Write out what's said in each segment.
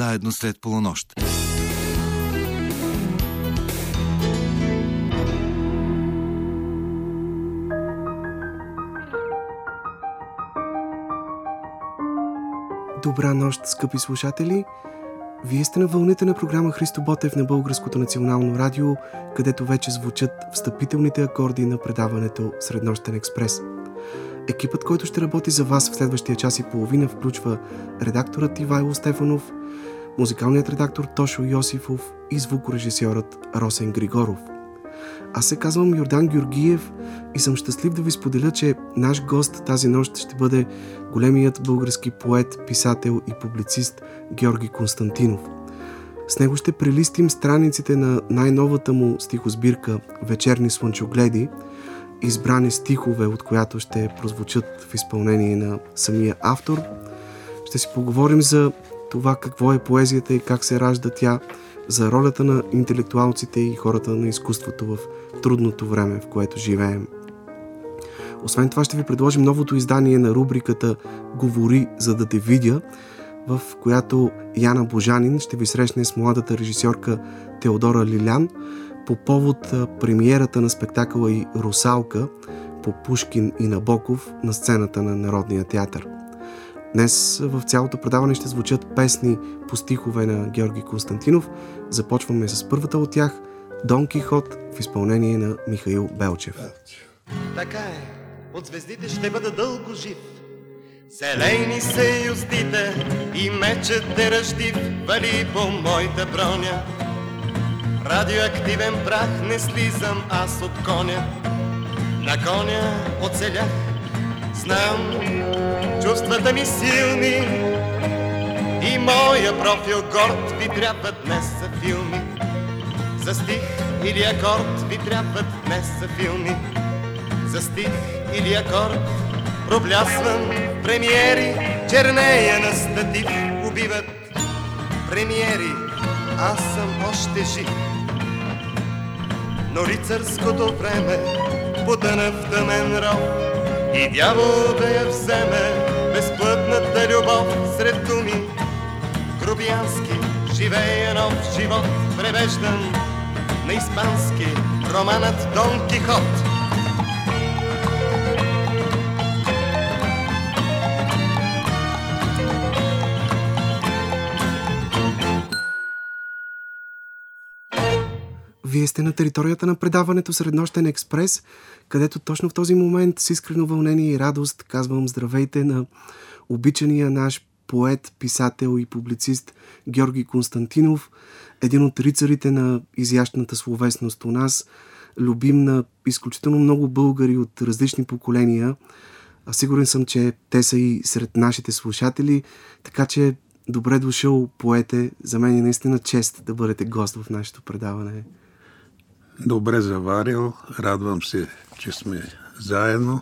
заедно след полунощ. Добра нощ, скъпи слушатели! Вие сте на вълните на програма Христо Ботев на Българското национално радио, където вече звучат встъпителните акорди на предаването Среднощен експрес. Екипът, който ще работи за вас в следващия час и половина, включва редакторът Ивайло Стефанов, музикалният редактор Тошо Йосифов и звукорежисьорът Росен Григоров. Аз се казвам Йордан Георгиев и съм щастлив да ви споделя, че наш гост тази нощ ще бъде големият български поет, писател и публицист Георги Константинов. С него ще прелистим страниците на най-новата му стихосбирка Вечерни слънчогледи, избрани стихове, от която ще прозвучат в изпълнение на самия автор. Ще си поговорим за това какво е поезията и как се ражда тя, за ролята на интелектуалците и хората на изкуството в трудното време, в което живеем. Освен това ще ви предложим новото издание на рубриката Говори, за да те видя, в която Яна Божанин ще ви срещне с младата режисьорка Теодора Лилян по повод премиерата на спектакъла и Русалка по Пушкин и Набоков на сцената на Народния театър. Днес в цялото предаване ще звучат песни по стихове на Георги Константинов. Започваме с първата от тях Дон Кихот в изпълнение на Михаил Белчев. Така е, от звездите ще бъда дълго жив. Селейни се юстите и мечът е ръждив, вали по моята броня. Радиоактивен прах не слизам аз от коня. На коня оцелях, знам, чувствата ми силни и моя профил горд ви трябва днес за филми. За стих или акорд ви трябват днес за филми. За стих или акорд проблясвам премиери, чернея на статив убиват премиери, аз съм още жив. Но рицарското време потъна в тъмен ров и дявол да я вземе безплътната любов сред думи. Грубиянски живея нов живот, превеждан на испански романът Дон Кихот. Вие сте на територията на предаването Среднощен експрес, където точно в този момент с искрено вълнение и радост казвам здравейте на обичания наш поет, писател и публицист Георги Константинов, един от рицарите на изящната словесност у нас, любим на изключително много българи от различни поколения. А сигурен съм, че те са и сред нашите слушатели, така че добре дошъл, поете. За мен е наистина чест да бъдете гост в нашето предаване. Добре заварил, радвам се, че сме заедно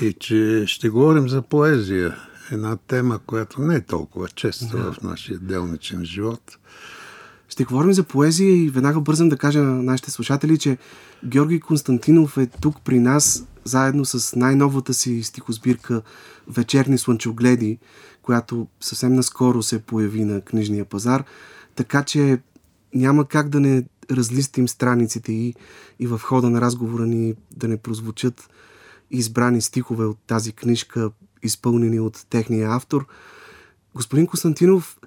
и че ще говорим за поезия. Една тема, която не е толкова честа да. в нашия делничен живот. Ще говорим за поезия и веднага бързам да кажа на нашите слушатели, че Георги Константинов е тук при нас заедно с най-новата си стихосбирка Вечерни слънчогледи, която съвсем наскоро се появи на книжния пазар. Така че няма как да не разлистим страниците и, и в хода на разговора ни да не прозвучат избрани стихове от тази книжка, изпълнени от техния автор. Господин Константинов,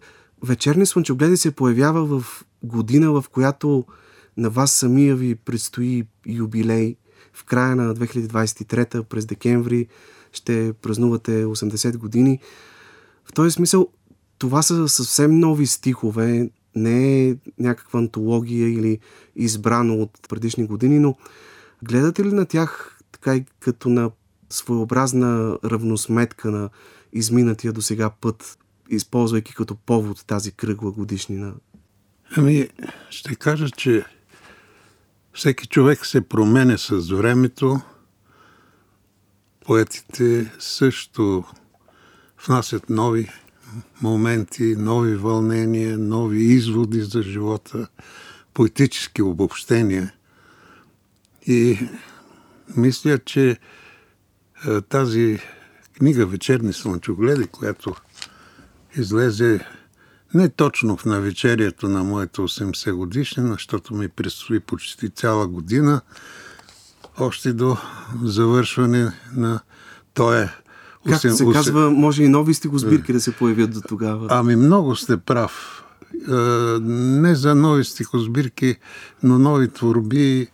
Вечерни слънчогледи се появява в година, в която на вас самия ви предстои юбилей. В края на 2023 през декември ще празнувате 80 години. В този смисъл, това са съвсем нови стихове, не е някаква антология или избрано от предишни години, но гледате ли на тях така и като на своеобразна равносметка на изминатия до сега път, използвайки като повод тази кръгла годишнина? Ами, ще кажа, че всеки човек се променя с времето. Поетите също внасят нови моменти, нови вълнения, нови изводи за живота, поетически обобщения. И мисля, че тази книга Вечерни слънчогледи, която излезе не точно в навечерието на моето 80 годишнина, защото ми предстои почти цяла година, още до завършване на този как се казва, може и нови стихосбирки да се появят до тогава. Ами много сте прав. Е, не за нови стихосбирки, но нови творби, е,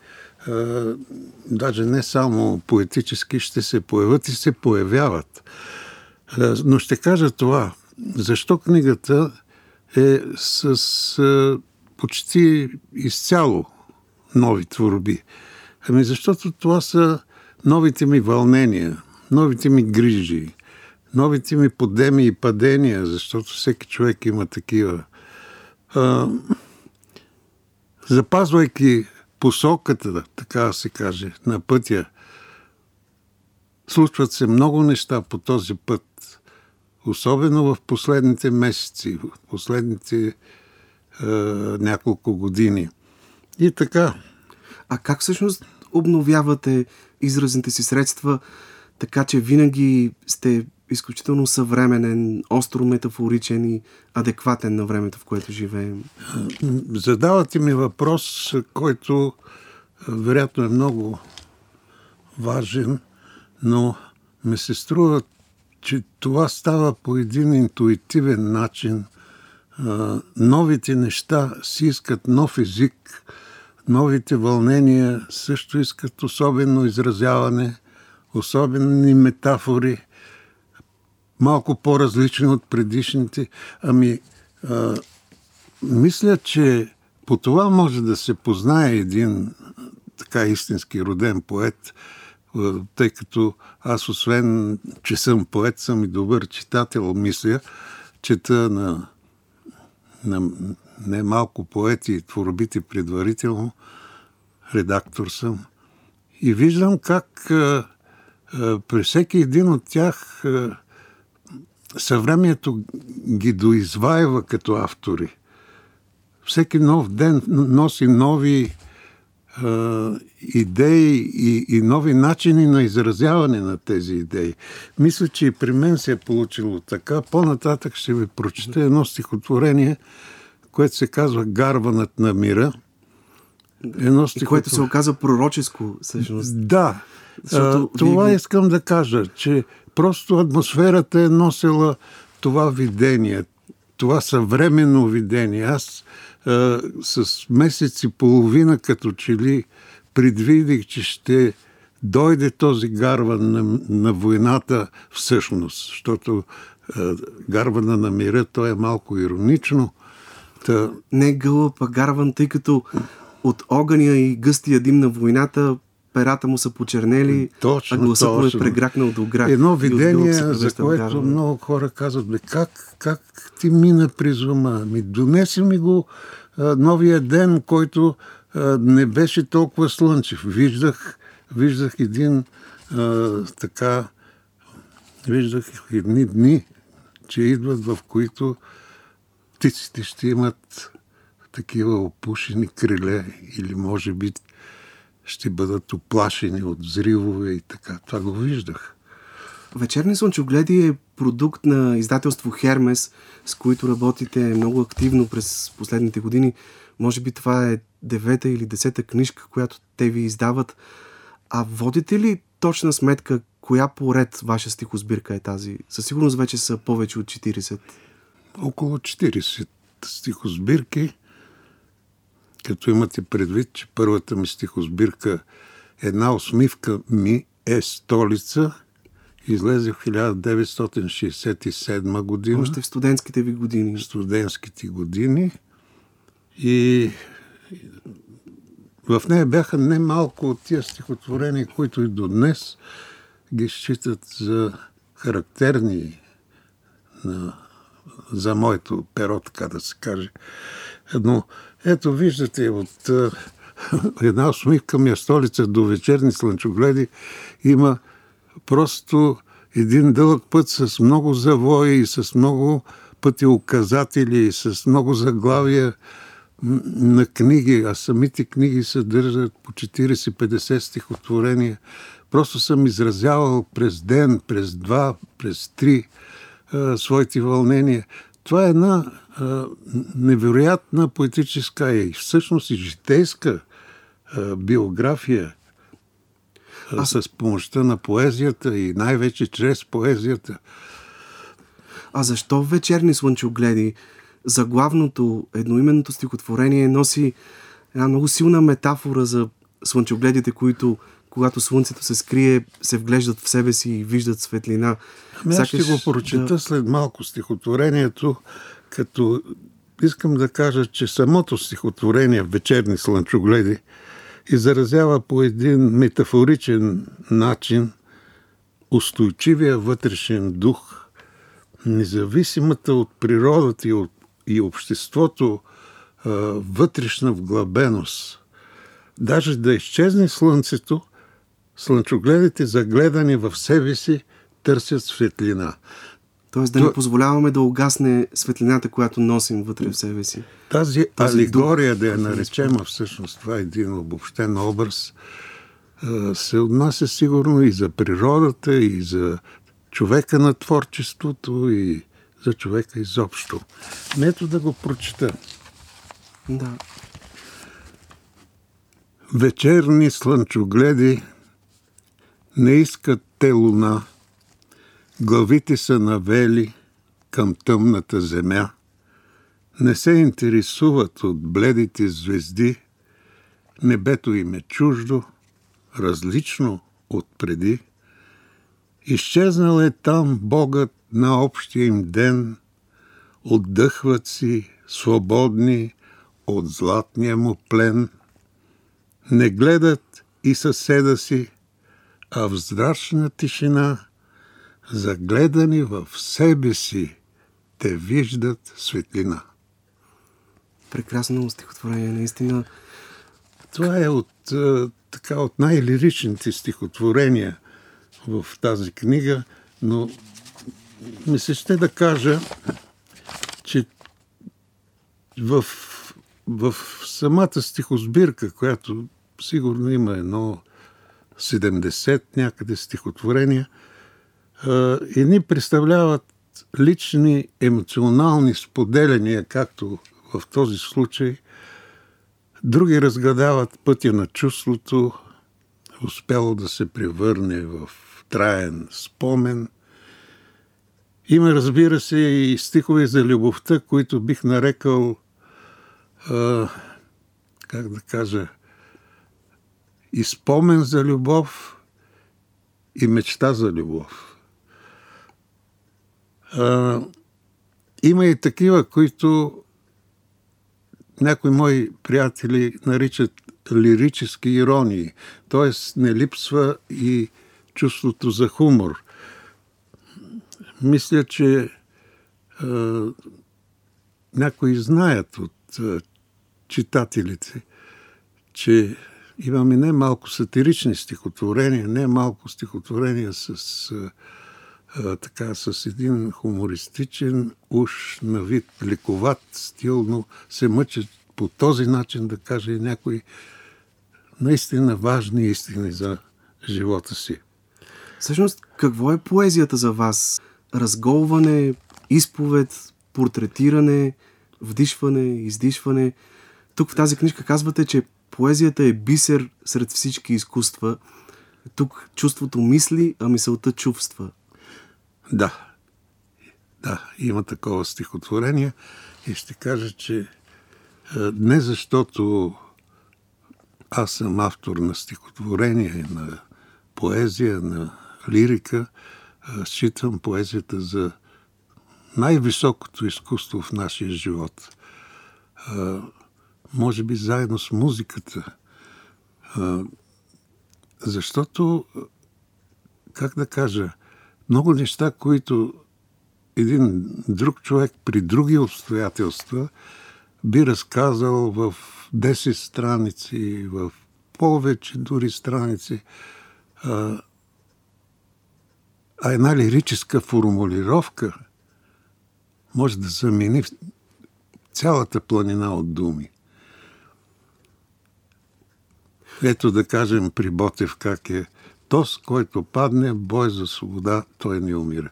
даже не само поетически, ще се появят и се появяват. Е, но ще кажа това. Защо книгата е с почти изцяло нови творби? Ами защото това са новите ми вълнения, новите ми грижи, новите ми подеми и падения, защото всеки човек има такива. А, запазвайки посоката, така да се каже, на пътя, случват се много неща по този път. Особено в последните месеци, в последните а, няколко години. И така. А как всъщност обновявате изразните си средства, така че винаги сте изключително съвременен, остро метафоричен и адекватен на времето, в което живеем? Задавате ми въпрос, който вероятно е много важен, но ми се струва, че това става по един интуитивен начин. Новите неща си искат нов език, новите вълнения също искат особено изразяване, особени метафори, малко по-различни от предишните. Ами, а, мисля, че по това може да се познае един така истински роден поет, тъй като аз освен, че съм поет, съм и добър читател, мисля, чета на, на не малко поети и творбите предварително, редактор съм. И виждам как при всеки един от тях а, съвремието ги доизваева като автори. Всеки нов ден носи нови а, идеи и, и нови начини на изразяване на тези идеи. Мисля, че и при мен се е получило така. По-нататък ще ви прочета едно стихотворение, което се казва Гарванът на мира. Едно стихотворение. Което се оказа пророческо, всъщност. Да. Защото а, това ви... искам да кажа, че просто атмосферата е носила това видение, това съвременно видение. Аз а, с месец и половина като че ли предвидих, че ще дойде този гарван на, на войната всъщност, защото а, гарвана на мира, то е малко иронично. Та... Не гълъб, а гарван, тъй като от огъня и гъстия дим на войната перата му са почернели, точно, а гласът му е прегракнал до грак. Едно видение, за което много хора казват, бе, как, как ти мина през ума? Ми донеси ми го а, новия ден, който а, не беше толкова слънчев. Виждах, виждах един а, така, виждах едни дни, че идват, в които птиците ще имат такива опушени криле или може би ще бъдат оплашени от взривове и така. Това го виждах. Вечерни слънчогледи е продукт на издателство Хермес, с които работите много активно през последните години. Може би това е девета или десета книжка, която те ви издават. А водите ли точна сметка коя поред ваша стихосбирка е тази? Със сигурност вече са повече от 40. Около 40 стихосбирки като имате предвид, че първата ми стихосбирка Една усмивка ми е столица, излезе в 1967 година. Още в студентските ви години. В студентските години. И в нея бяха немалко от тия стихотворения, които и до днес ги считат за характерни на, за моето перо, така да се каже. Но ето виждате от една усмивка ми е столица до вечерни слънчогледи има просто един дълъг път с много завои и с много пъти указатели и с много заглавия на книги, а самите книги съдържат по 40-50 стихотворения. Просто съм изразявал през ден, през два, през три своите вълнения. Това е една а, невероятна поетическа и всъщност и житейска а, биография а, с помощта на поезията и най-вече чрез поезията. А защо вечерни слънчогледи заглавното едноименното стихотворение носи една много силна метафора за слънчогледите, които когато слънцето се скрие, се вглеждат в себе си и виждат светлина. Ами аз ще го прочета да... след малко стихотворението, като искам да кажа, че самото стихотворение Вечерни слънчогледи изразява по един метафоричен начин устойчивия вътрешен дух, независимата от природата и, от, и обществото вътрешна вглъбеност. Даже да изчезне слънцето, слънчогледите, загледани в себе си, търсят светлина. Тоест да То... не позволяваме да угасне светлината, която носим вътре в себе си. Тази, Тази алегория, дух, да я наречем, а всъщност това е един обобщен образ, се отнася сигурно и за природата, и за човека на творчеството, и за човека изобщо. Нето да го прочета. Да. Вечерни слънчогледи не искат те луна, главите са навели към тъмната земя, не се интересуват от бледите звезди, небето им е чуждо, различно от преди. Изчезнал е там Богът на общия им ден, отдъхват си свободни от златния му плен, не гледат и съседа си, а в здрачна тишина, загледани в себе си, те виждат светлина. Прекрасно стихотворение, наистина. Това е от, така, от най-лиричните стихотворения в тази книга, но ми се ще да кажа, че в, в самата стихосбирка, която сигурно има едно 70 някъде стихотворения, едни представляват лични емоционални споделяния, както в този случай, други разгадават пътя на чувството, успяло да се превърне в траен спомен. Има, разбира се, и стихове за любовта, които бих нарекал, а, как да кажа, и спомен за любов, и мечта за любов. А, има и такива, които някои мои приятели наричат лирически иронии, т.е. не липсва и чувството за хумор. Мисля, че а, някои знаят от а, читателите, че имаме не малко сатирични стихотворения, не малко стихотворения с, а, така, с един хумористичен, уж на вид лековат стил, но се мъчат по този начин да каже някои наистина важни истини за живота си. Всъщност, какво е поезията за вас? Разголване, изповед, портретиране, вдишване, издишване. Тук в тази книжка казвате, че Поезията е бисер сред всички изкуства. Тук чувството мисли, а мисълта чувства. Да. Да, има такова стихотворение и ще кажа, че не защото аз съм автор на стихотворение, на поезия, на лирика, считам поезията за най-високото изкуство в нашия живот може би заедно с музиката. Защото, как да кажа, много неща, които един друг човек при други обстоятелства би разказал в 10 страници, в повече дори страници, а една лирическа формулировка може да замени цялата планина от думи. Ето да кажем при Ботев как е. Тос, който падне, бой за свобода, той не умира.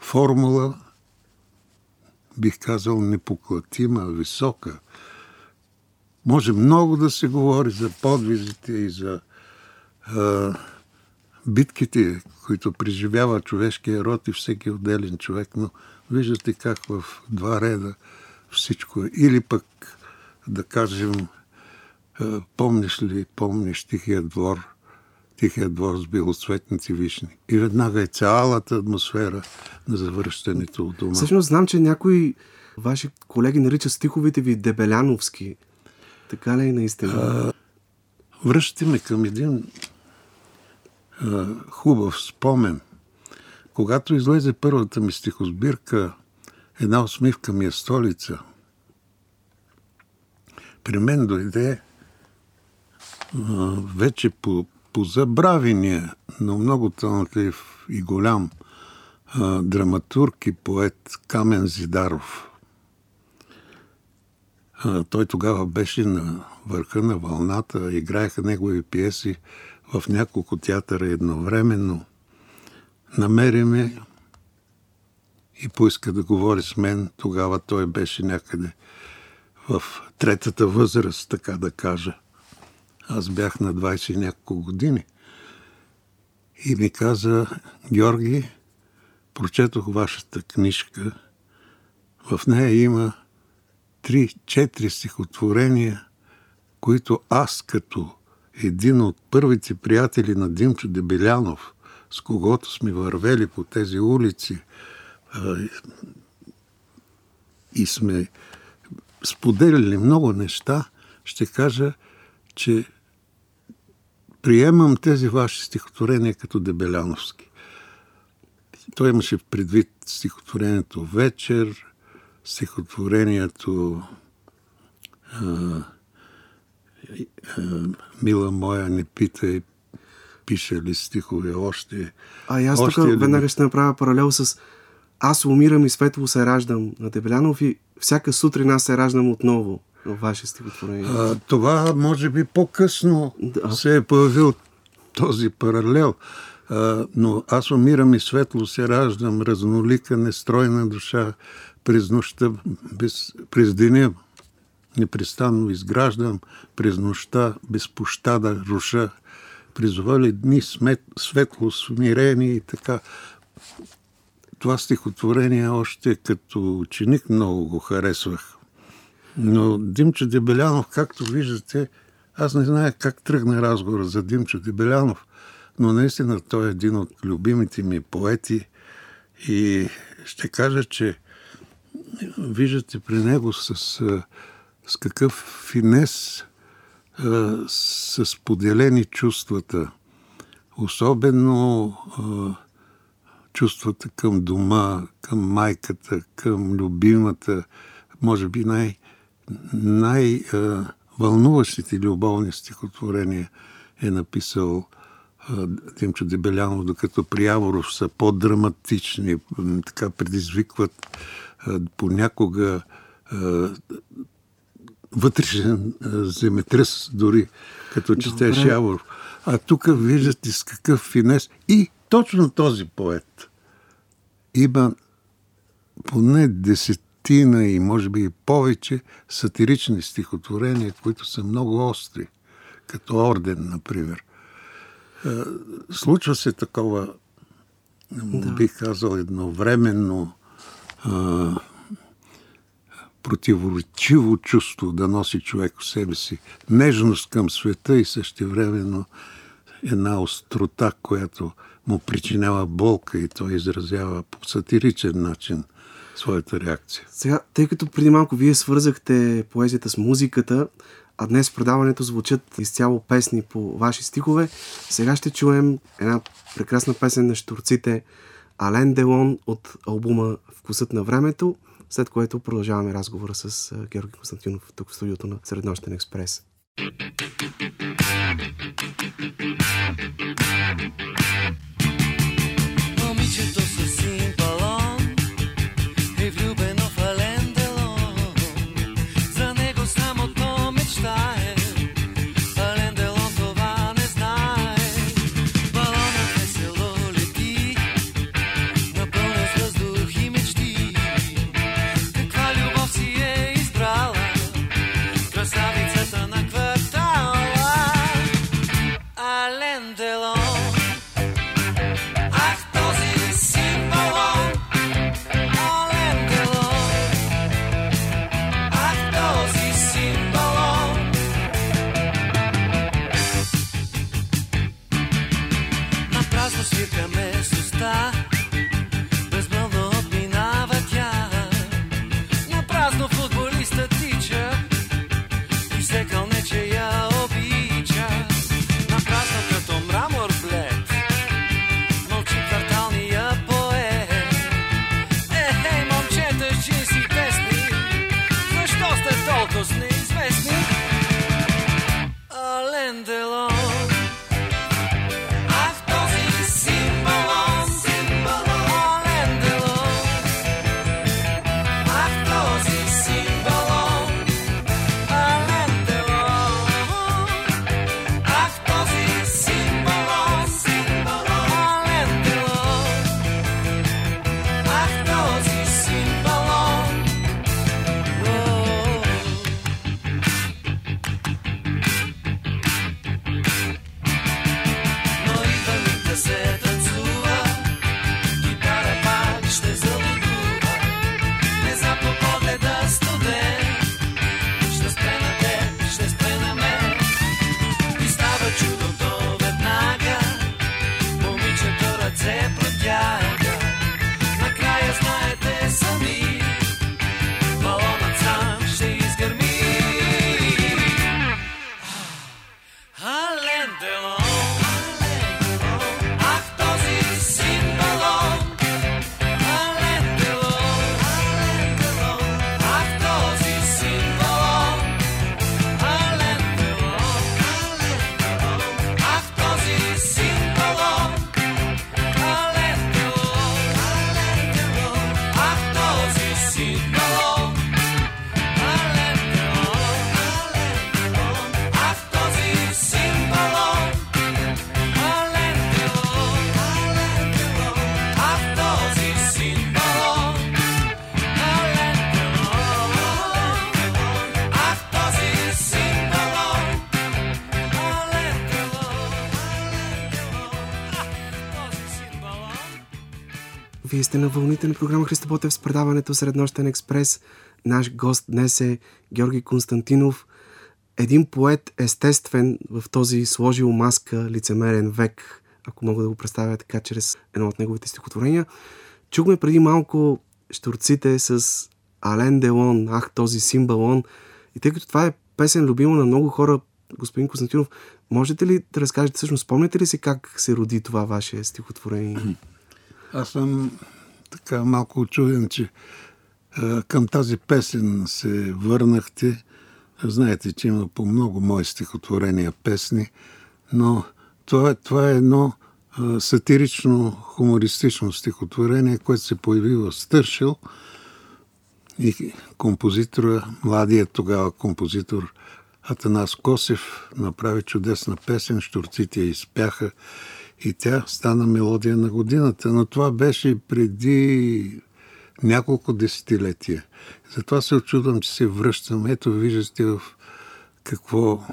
Формула бих казал, непоклатима, висока. Може много да се говори за подвизите и за а, битките, които преживява човешкия род и всеки отделен човек, но виждате как в два реда всичко е. Или пък, да кажем, помниш ли, помниш Тихия двор, Тихия двор с белоцветните вишни. И веднага е цялата атмосфера на завръщането от дома. Всъщност знам, че някои ваши колеги наричат стиховите ви дебеляновски. Така ли е наистина? връщате ме към един а, хубав спомен. Когато излезе първата ми стихосбирка, една усмивка ми е столица, при мен дойде а, вече по, по забравения, но много талантлив и голям а, драматург и поет Камен Зидаров. А, той тогава беше на върха на вълната, играеха негови пиеси в няколко театъра едновременно. Намери ме и поиска да говори с мен. Тогава той беше някъде в третата възраст, така да кажа. Аз бях на 20 и няколко години. И ми каза, Георги, прочетох вашата книжка. В нея има три-четири стихотворения, които аз като един от първите приятели на Димчо Дебелянов, с когото сме вървели по тези улици и сме споделяли много неща, ще кажа, че приемам тези ваши стихотворения като дебеляновски. Той имаше предвид стихотворението Вечер, стихотворението а, Мила моя, не питай, пише ли стихове още. А аз тук ли... веднага ще направя паралел с Аз умирам и светло се раждам на Дебелянов и всяка сутрин аз се раждам отново ваше стихотворение. А, това може би по-късно да. се е появил този паралел. А, но аз умирам и светло се раждам, разнолика, нестройна душа, през нощта, без, през деня непрестанно изграждам, през нощта без пощада руша, призовали дни смет, светло, смирени и така. Това стихотворение още като ученик много го харесвах. Но Димчо Дебелянов, както виждате, аз не зная как тръгна разговора за Димчо Дебелянов, но наистина той е един от любимите ми поети и ще кажа, че виждате при него с с какъв финес а, са споделени чувствата. Особено чувствата към дома, към майката, към любимата, може би най- най-вълнуващите любовни стихотворения е написал Тимчо Дебелянов, докато при Яворов са по-драматични, така предизвикват понякога вътрешен земетръс, дори като четеш Яворов. А тук виждате с какъв финес. И точно този поет има поне десетина и може би и повече сатирични стихотворения, които са много остри, като Орден, например. Случва се такова, да. бих казал, едновременно противоречиво чувство да носи човек в себе си. Нежност към света и същевременно една острота, която му причинява болка и той изразява по сатиричен начин своята реакция. Сега, тъй като преди малко вие свързахте поезията с музиката, а днес в предаването звучат изцяло песни по ваши стихове, сега ще чуем една прекрасна песен на штурците Ален Делон от албума Вкусът на времето след което продължаваме разговора с Георги Константинов тук в студиото на Среднощен експрес. Вие сте на вълните на програма Христо Ботев с предаването Среднощен експрес. Наш гост днес е Георги Константинов, един поет естествен в този сложил маска лицемерен век, ако мога да го представя така чрез едно от неговите стихотворения. Чухме преди малко штурците с Ален Делон, ах този симбалон. И тъй като това е песен любима на много хора, господин Константинов, можете ли да разкажете всъщност, спомняте ли си как се роди това ваше стихотворение? Аз съм така малко очуден, че към тази песен се върнахте. Знаете, че има по много мои стихотворения песни, но това, това е едно сатирично, хумористично стихотворение, което се появи в Стършил и композитора, младият тогава композитор Атанас Косев направи чудесна песен, штурците изпяха и тя стана мелодия на годината, но това беше преди няколко десетилетия. Затова се очудвам, че се връщам. Ето, виждате в какво,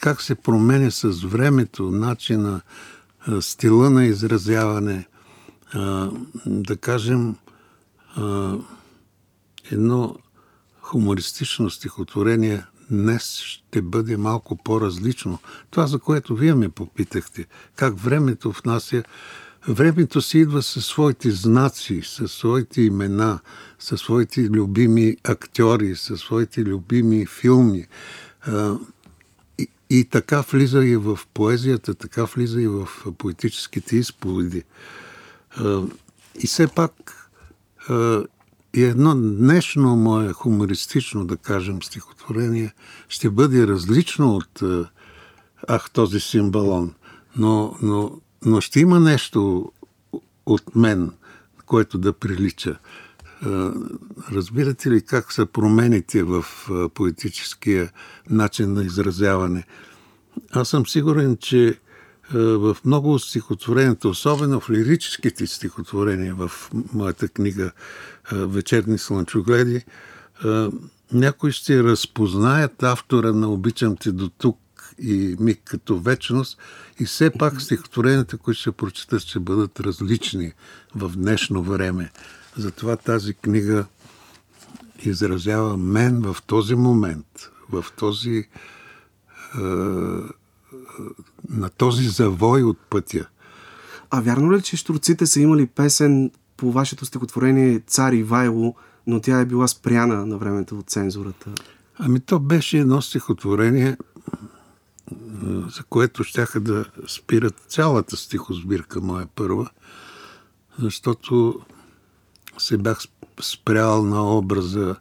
как се променя с времето, начина, стила на изразяване, да кажем, едно хумористично стихотворение днес ще бъде малко по-различно. Това, за което вие ме попитахте, как времето внася Времето си идва със своите знаци, със своите имена, със своите любими актьори, със своите любими филми. И, и така влиза и в поезията, така влиза и в поетическите изповеди. И все пак и едно днешно мое хумористично, да кажем, стихотворение ще бъде различно от а, Ах, този симбалон. Но, но, но ще има нещо от мен, което да прилича. А, Разбирате ли как са промените в а, поетическия начин на изразяване? Аз съм сигурен, че в много от стихотворенията, особено в лирическите стихотворения в моята книга Вечерни слънчогледи, а, някои ще разпознаят автора на Обичам те до тук и миг като вечност и все пак стихотворенията, които ще прочитат, ще бъдат различни в днешно време. Затова тази книга изразява мен в този момент, в този е, на този завой от пътя. А вярно ли, че штурците са имали песен по вашето стихотворение Цар Ивайло, но тя е била спряна на времето от цензурата? Ами то беше едно стихотворение, за което щяха да спират цялата стихосбирка моя първа, защото се бях спрял на образа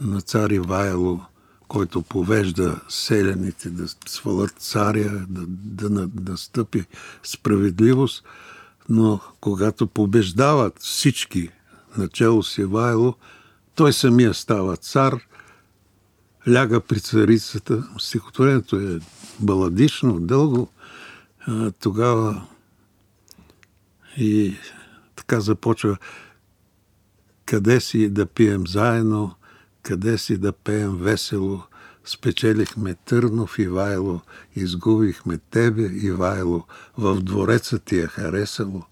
на цар Ивайло, който повежда селяните да свалят царя, да, да, да, да стъпи справедливост, но когато побеждават всички начало с Ивайло, той самия става цар, ляга при царицата. Стихотворението е баладично, дълго. Тогава и така започва къде си да пием заедно, къде си да пеем весело, спечелихме Търнов Ивайло, изгубихме тебе Ивайло, в двореца ти е харесало.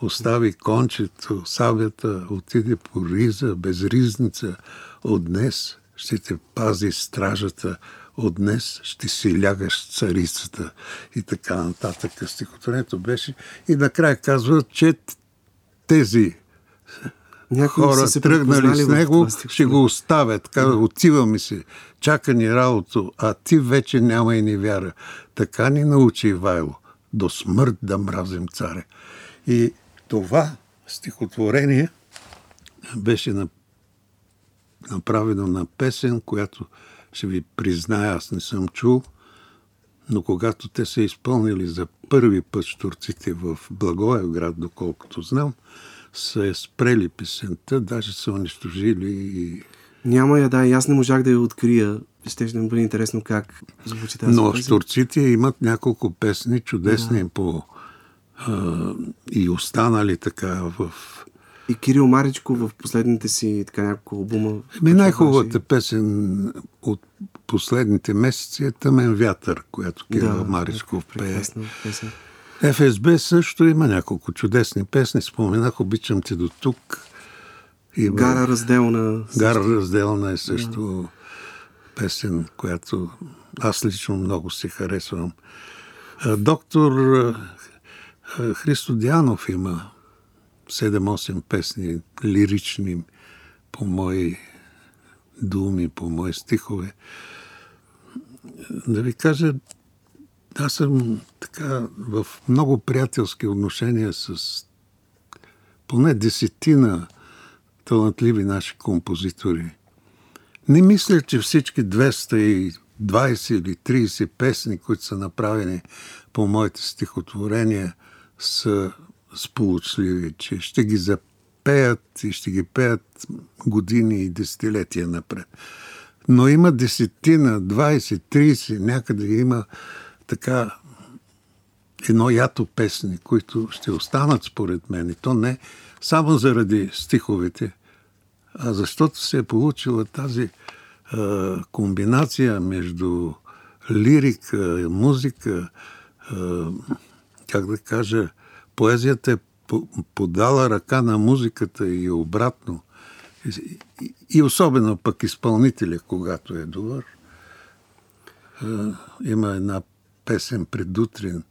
Остави кончето, сабята, отиде по риза, без ризница. От ще те пази стражата, от днес ще си лягаш царицата и така нататък. Стихотворението беше и накрая казва, че тези Някои хора са се тръгнали с него, ще го оставят. Казва, отива ми се, чака ни работа, а ти вече няма и ни вяра. Така ни научи Ивайло, до смърт да мразим царя. И това стихотворение беше на- направено на песен, която ще ви призная, аз не съм чул, но когато те са изпълнили за първи път штурците в Благоевград, доколкото знам, са е спрели песента, даже са унищожили и... Няма я, да, и аз не можах да я открия. Ще ще ми бъде интересно как звучи тази Но штурците имат няколко песни, чудесни по... А, и останали така в... И Кирил Маричко в последните си така няколко албума. Ми най-хубавата песен от последните месеци е Тъмен вятър, която Кирил Маричков пее. Прекрасна песен. ФСБ също има няколко чудесни песни. Споменах, обичам те до тук. И Гара разделна. Гара разделна е също песен, която аз лично много си харесвам. Доктор Христо Дианов има 7-8 песни, лирични, по мои думи, по мои стихове. Да ви кажа, аз съм така в много приятелски отношения с поне десетина талантливи наши композитори. Не мисля, че всички 220 или 30 песни, които са направени по моите стихотворения, са сполучливи, че ще ги запеят и ще ги пеят години и десетилетия напред. Но има десетина, 20, 30, някъде има така едно ято песни, които ще останат според мен. И то не само заради стиховете, а защото се е получила тази а, комбинация между лирика, музика, а, как да кажа, поезията е по- подала ръка на музиката и обратно. И, и, и особено пък изпълнителя, когато е добър. А, има една песен предутрин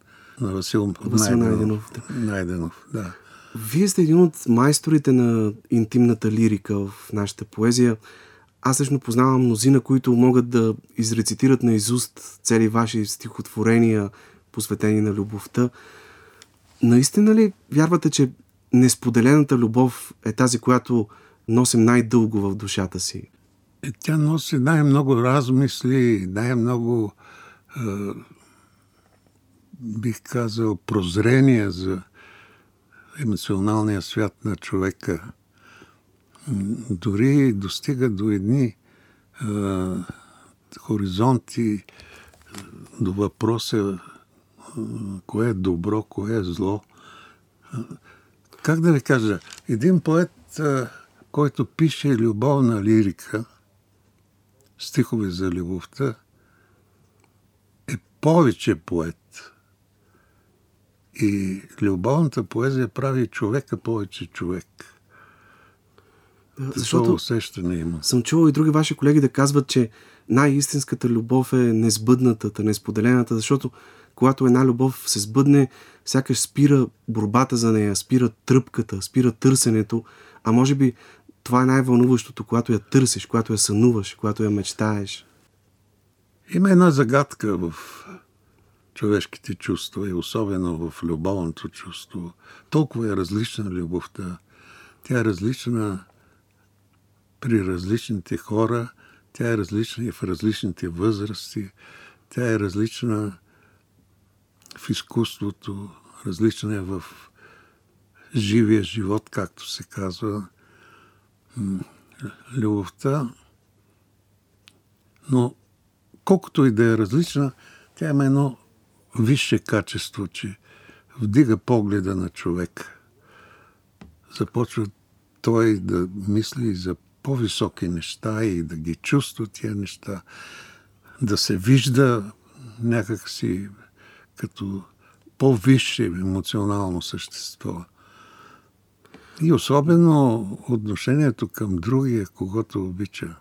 на Васил, Васил Найденов. Найденов, да. Вие сте един от майсторите на интимната лирика в нашата поезия. Аз лично познавам мнозина, които могат да изрецитират на изуст цели ваши стихотворения, посветени на любовта. Наистина ли вярвате, че несподелената любов е тази, която носим най-дълго в душата си? Е, тя носи най-много размисли, най-много, е, бих казал, прозрение за емоционалния свят на човека. Дори достига до едни е, хоризонти, до въпроса кое е добро, кое е зло. Как да ви кажа, един поет, който пише любовна лирика, стихове за любовта, е повече поет. И любовната поезия прави човека повече човек. Защото Защото усещане има. съм чувал и други ваши колеги да казват, че най-истинската любов е несбъднатата, несподелената, защото когато една любов се сбъдне, сякаш спира борбата за нея, спира тръпката, спира търсенето, а може би това е най-вълнуващото, когато я търсиш, когато я сънуваш, когато я мечтаеш. Има една загадка в човешките чувства и особено в любовното чувство. Толкова е различна любовта. Тя е различна при различните хора, тя е различна и в различните възрасти, тя е различна в изкуството, различна е в живия живот, както се казва. Любовта, но колкото и да е различна, тя има едно висше качество, че вдига погледа на човек. Започва той да мисли за по-високи неща и да ги чувства тия неща, да се вижда някакси като по-висше емоционално същество. И особено отношението към другия, когато обича.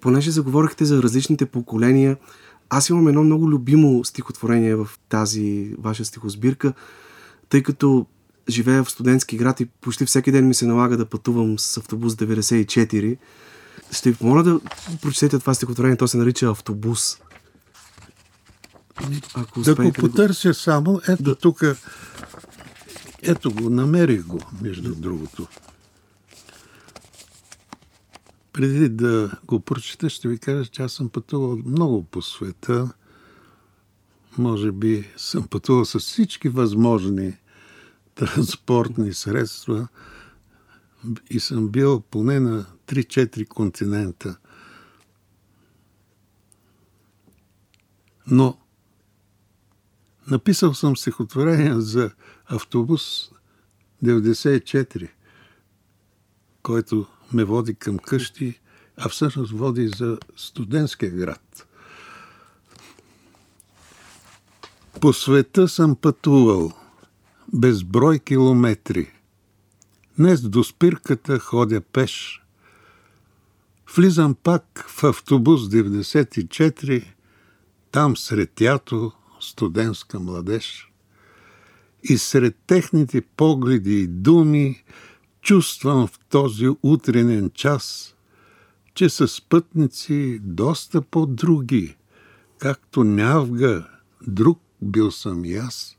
Понеже заговорихте за различните поколения, аз имам едно много любимо стихотворение в тази ваша стихосбирка, тъй като живея в студентски град и почти всеки ден ми се налага да пътувам с автобус 94. Ще ви помоля да прочетете това стихотворение, то се нарича Автобус. Ако да го потърся да... само, ето да. тук, ето го, намерих го, между другото. Преди да го прочета, ще ви кажа, че аз съм пътувал много по света. Може би съм пътувал с всички възможни транспортни средства и съм бил поне на 3-4 континента. Но написал съм стихотворение за автобус 94, който ме води към къщи, а всъщност води за студентския град. По света съм пътувал безброй километри. Днес до спирката ходя пеш. Влизам пак в автобус 94, там сред ято студентска младеж. И сред техните погледи и думи чувствам в този утренен час, че са спътници доста по-други, както нявга, друг бил съм и аз.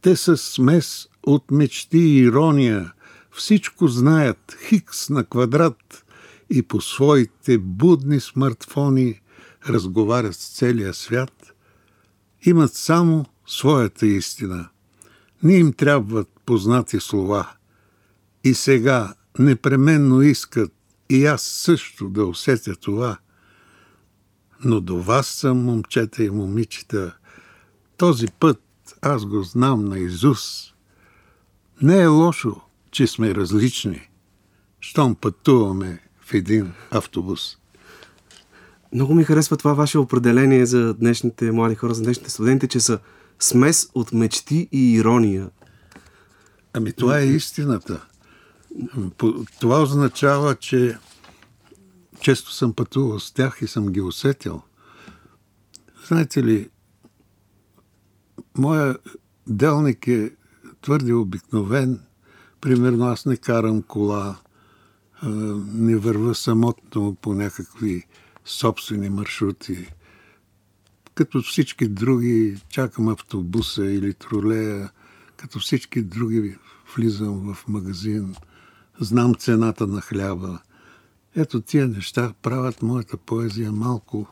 Те са смес от мечти и ирония, всичко знаят, хикс на квадрат. И по своите будни смартфони разговарят с целия свят, имат само своята истина. Не им трябват познати слова – и сега непременно искат и аз също да усетя това. Но до вас съм, момчета и момичета. Този път аз го знам на Изус. Не е лошо, че сме различни, щом пътуваме в един автобус. Много ми харесва това ваше определение за днешните млади хора, за днешните студенти, че са смес от мечти и ирония. Ами това е истината. Това означава, че често съм пътувал с тях и съм ги усетил. Знаете ли, моя делник е твърде обикновен. Примерно аз не карам кола, не върва самотно по някакви собствени маршрути. Като всички други чакам автобуса или тролея, като всички други влизам в магазин – знам цената на хляба. Ето тия неща правят моята поезия малко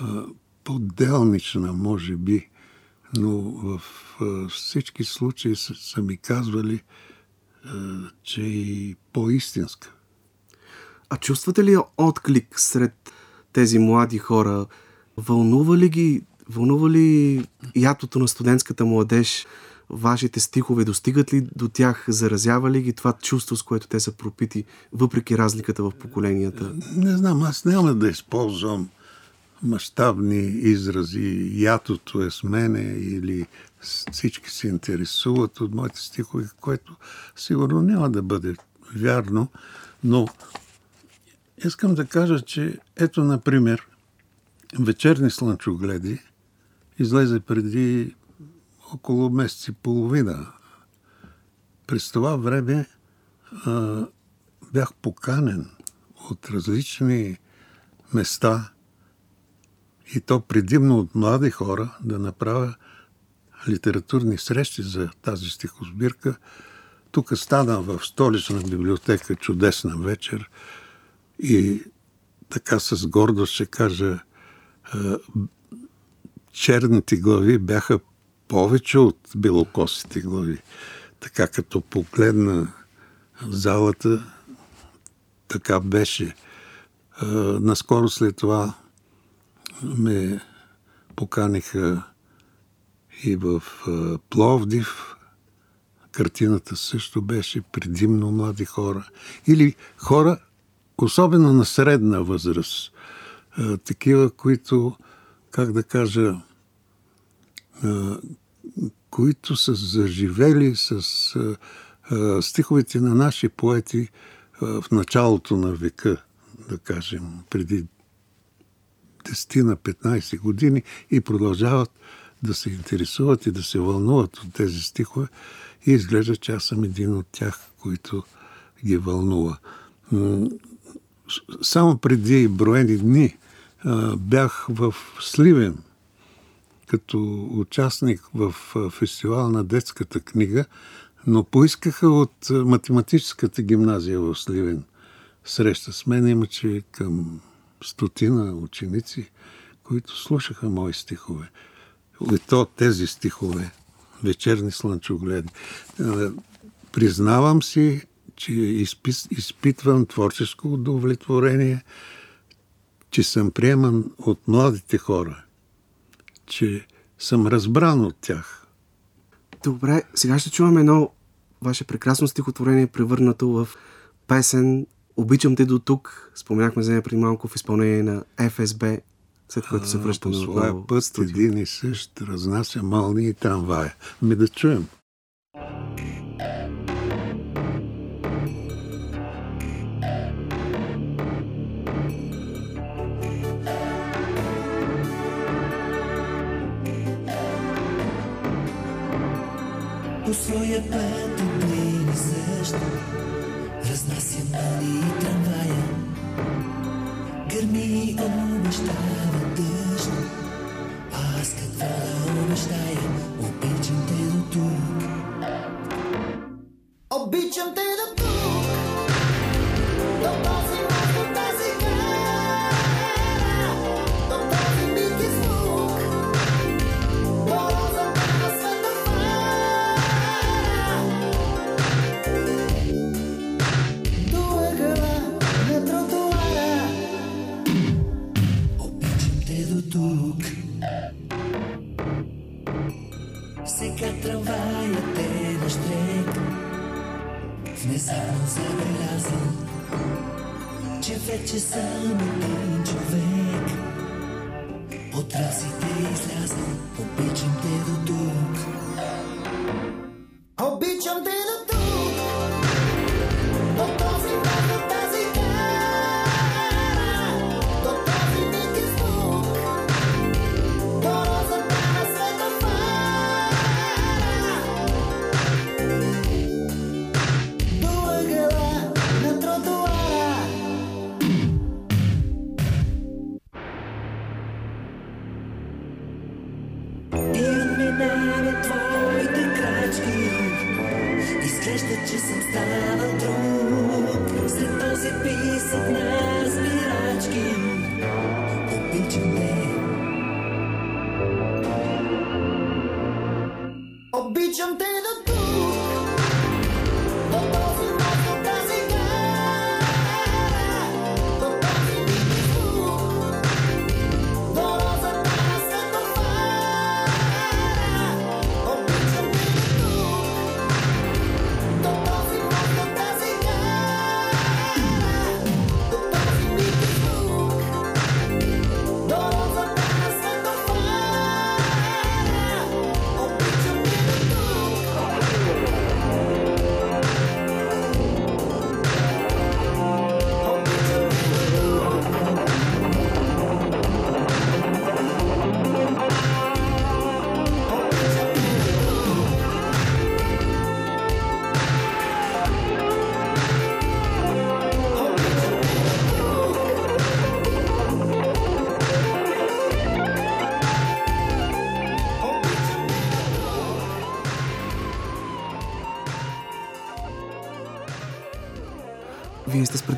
а, по-делнична, може би, но в а, всички случаи са, са ми казвали, а, че е и по-истинска. А чувствате ли отклик сред тези млади хора? Вълнува ли ги, вълнува ли ятото на студентската младеж? Вашите стихове достигат ли до тях, заразява ли ги това чувство, с което те са пропити, въпреки разликата в поколенията? Не знам, аз няма да използвам мащабни изрази. Ятото е с мене или всички се интересуват от моите стихове, което сигурно няма да бъде вярно, но искам да кажа, че ето, например, вечерни слънчогледи излезе преди около месец и половина. През това време а, бях поканен от различни места и то предимно от млади хора да направя литературни срещи за тази стихосбирка. тук стана в столична библиотека чудесна вечер и така с гордост ще кажа, черните глави бяха повече от белокосите глави. Така като погледна залата, така беше. Наскоро след това ме поканиха и в Пловдив. Картината също беше предимно млади хора. Или хора, особено на средна възраст. Такива, които, как да кажа, които са заживели с стиховете на наши поети в началото на века, да кажем, преди 10 на 15 години и продължават да се интересуват и да се вълнуват от тези стихове и изглежда, че аз съм един от тях, които ги вълнува. Само преди броени дни бях в Сливен като участник в фестивал на детската книга, но поискаха от математическата гимназия в Сливен среща с мен. Имаше към стотина ученици, които слушаха мои стихове. И то тези стихове, вечерни слънчогледи. Признавам си, че изпитвам творческо удовлетворение, че съм приеман от младите хора, че съм разбран от тях. Добре, сега ще чуваме едно ваше прекрасно стихотворение, превърнато в песен Обичам те до тук. Споменахме за нея преди малко в изпълнение на ФСБ, след което се връщаме по своя път студио. един и същ разнася мални и трамвая. Ми да чуем. Своя път и същ разнася мални и трамвая. Гърми обещава дъжд, аз какво да обещая, обичам те до тук. Обичам те до тук, Сега трамваят е на штрек. Внезапно забелязал, че вече съм един човек. От расите излязъл, обичам те до тук. Обичам те до тук. До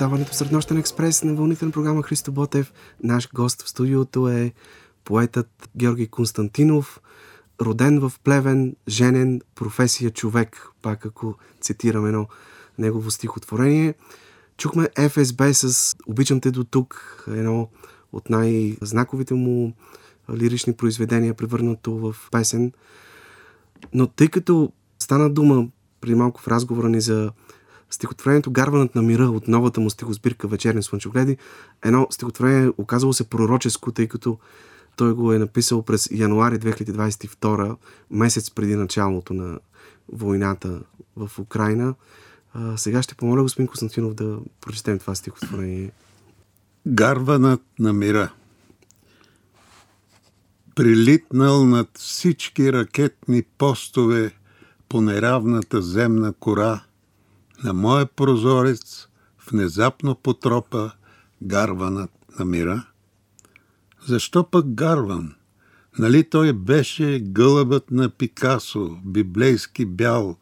предаването Среднощен експрес на вълните на програма Христо Ботев. Наш гост в студиото е поетът Георги Константинов, роден в Плевен, женен, професия човек, пак ако цитирам едно негово стихотворение. Чухме ФСБ с Обичам те до тук, едно от най-знаковите му лирични произведения, превърнато в песен. Но тъй като стана дума преди малко в разговора ни за стихотворението Гарванът на мира от новата му стихосбирка Вечерни слънчогледи, едно стихотворение оказало се пророческо, тъй като той го е написал през януари 2022, месец преди началото на войната в Украина. А, сега ще помоля господин Константинов да прочетем това стихотворение. Гарванът на мира. Прилитнал над всички ракетни постове по неравната земна кора, на моя прозорец внезапно потропа гарванът на мира. Защо пък гарван? Нали той беше гълъбът на Пикасо, библейски бял,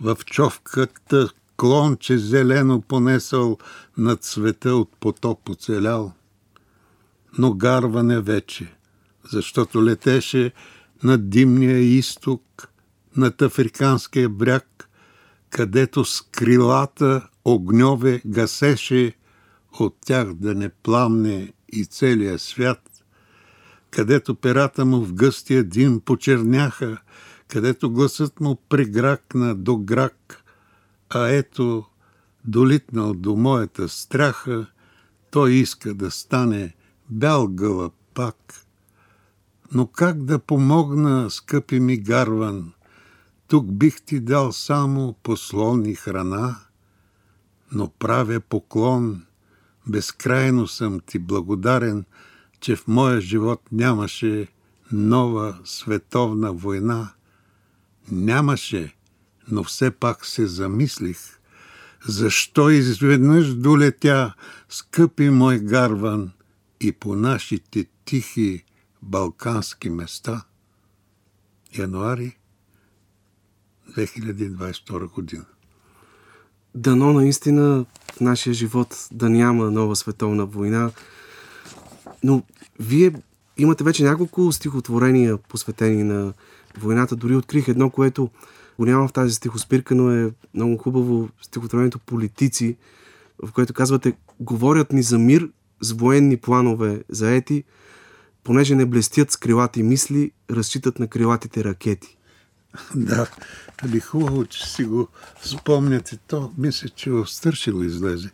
в човката клонче зелено понесъл над света от потоп оцелял. Но гарване вече, защото летеше над димния изток, над африканския бряг, където с крилата огньове гасеше от тях да не пламне и целия свят, където перата му в гъстия дим почерняха, където гласът му прегракна до грак, а ето, долитнал до моята страха, той иска да стане бял гълъб пак. Но как да помогна, скъпи ми гарван, тук бих ти дал само послон и храна, но правя поклон, безкрайно съм ти благодарен, че в моя живот нямаше нова световна война. Нямаше, но все пак се замислих. Защо изведнъж долетя, скъпи мой гарван, и по нашите тихи балкански места? Януари 2022 година. Дано наистина в нашия живот да няма нова световна война. Но вие имате вече няколко стихотворения, посветени на войната. Дори открих едно, което го няма в тази стихоспирка, но е много хубаво стихотворението Политици, в което казвате Говорят ни за мир с военни планове заети, понеже не блестят с крилати мисли, разчитат на крилатите ракети. Да, ами хубаво, че си го спомняте. То мисля, че в Стършило излезе.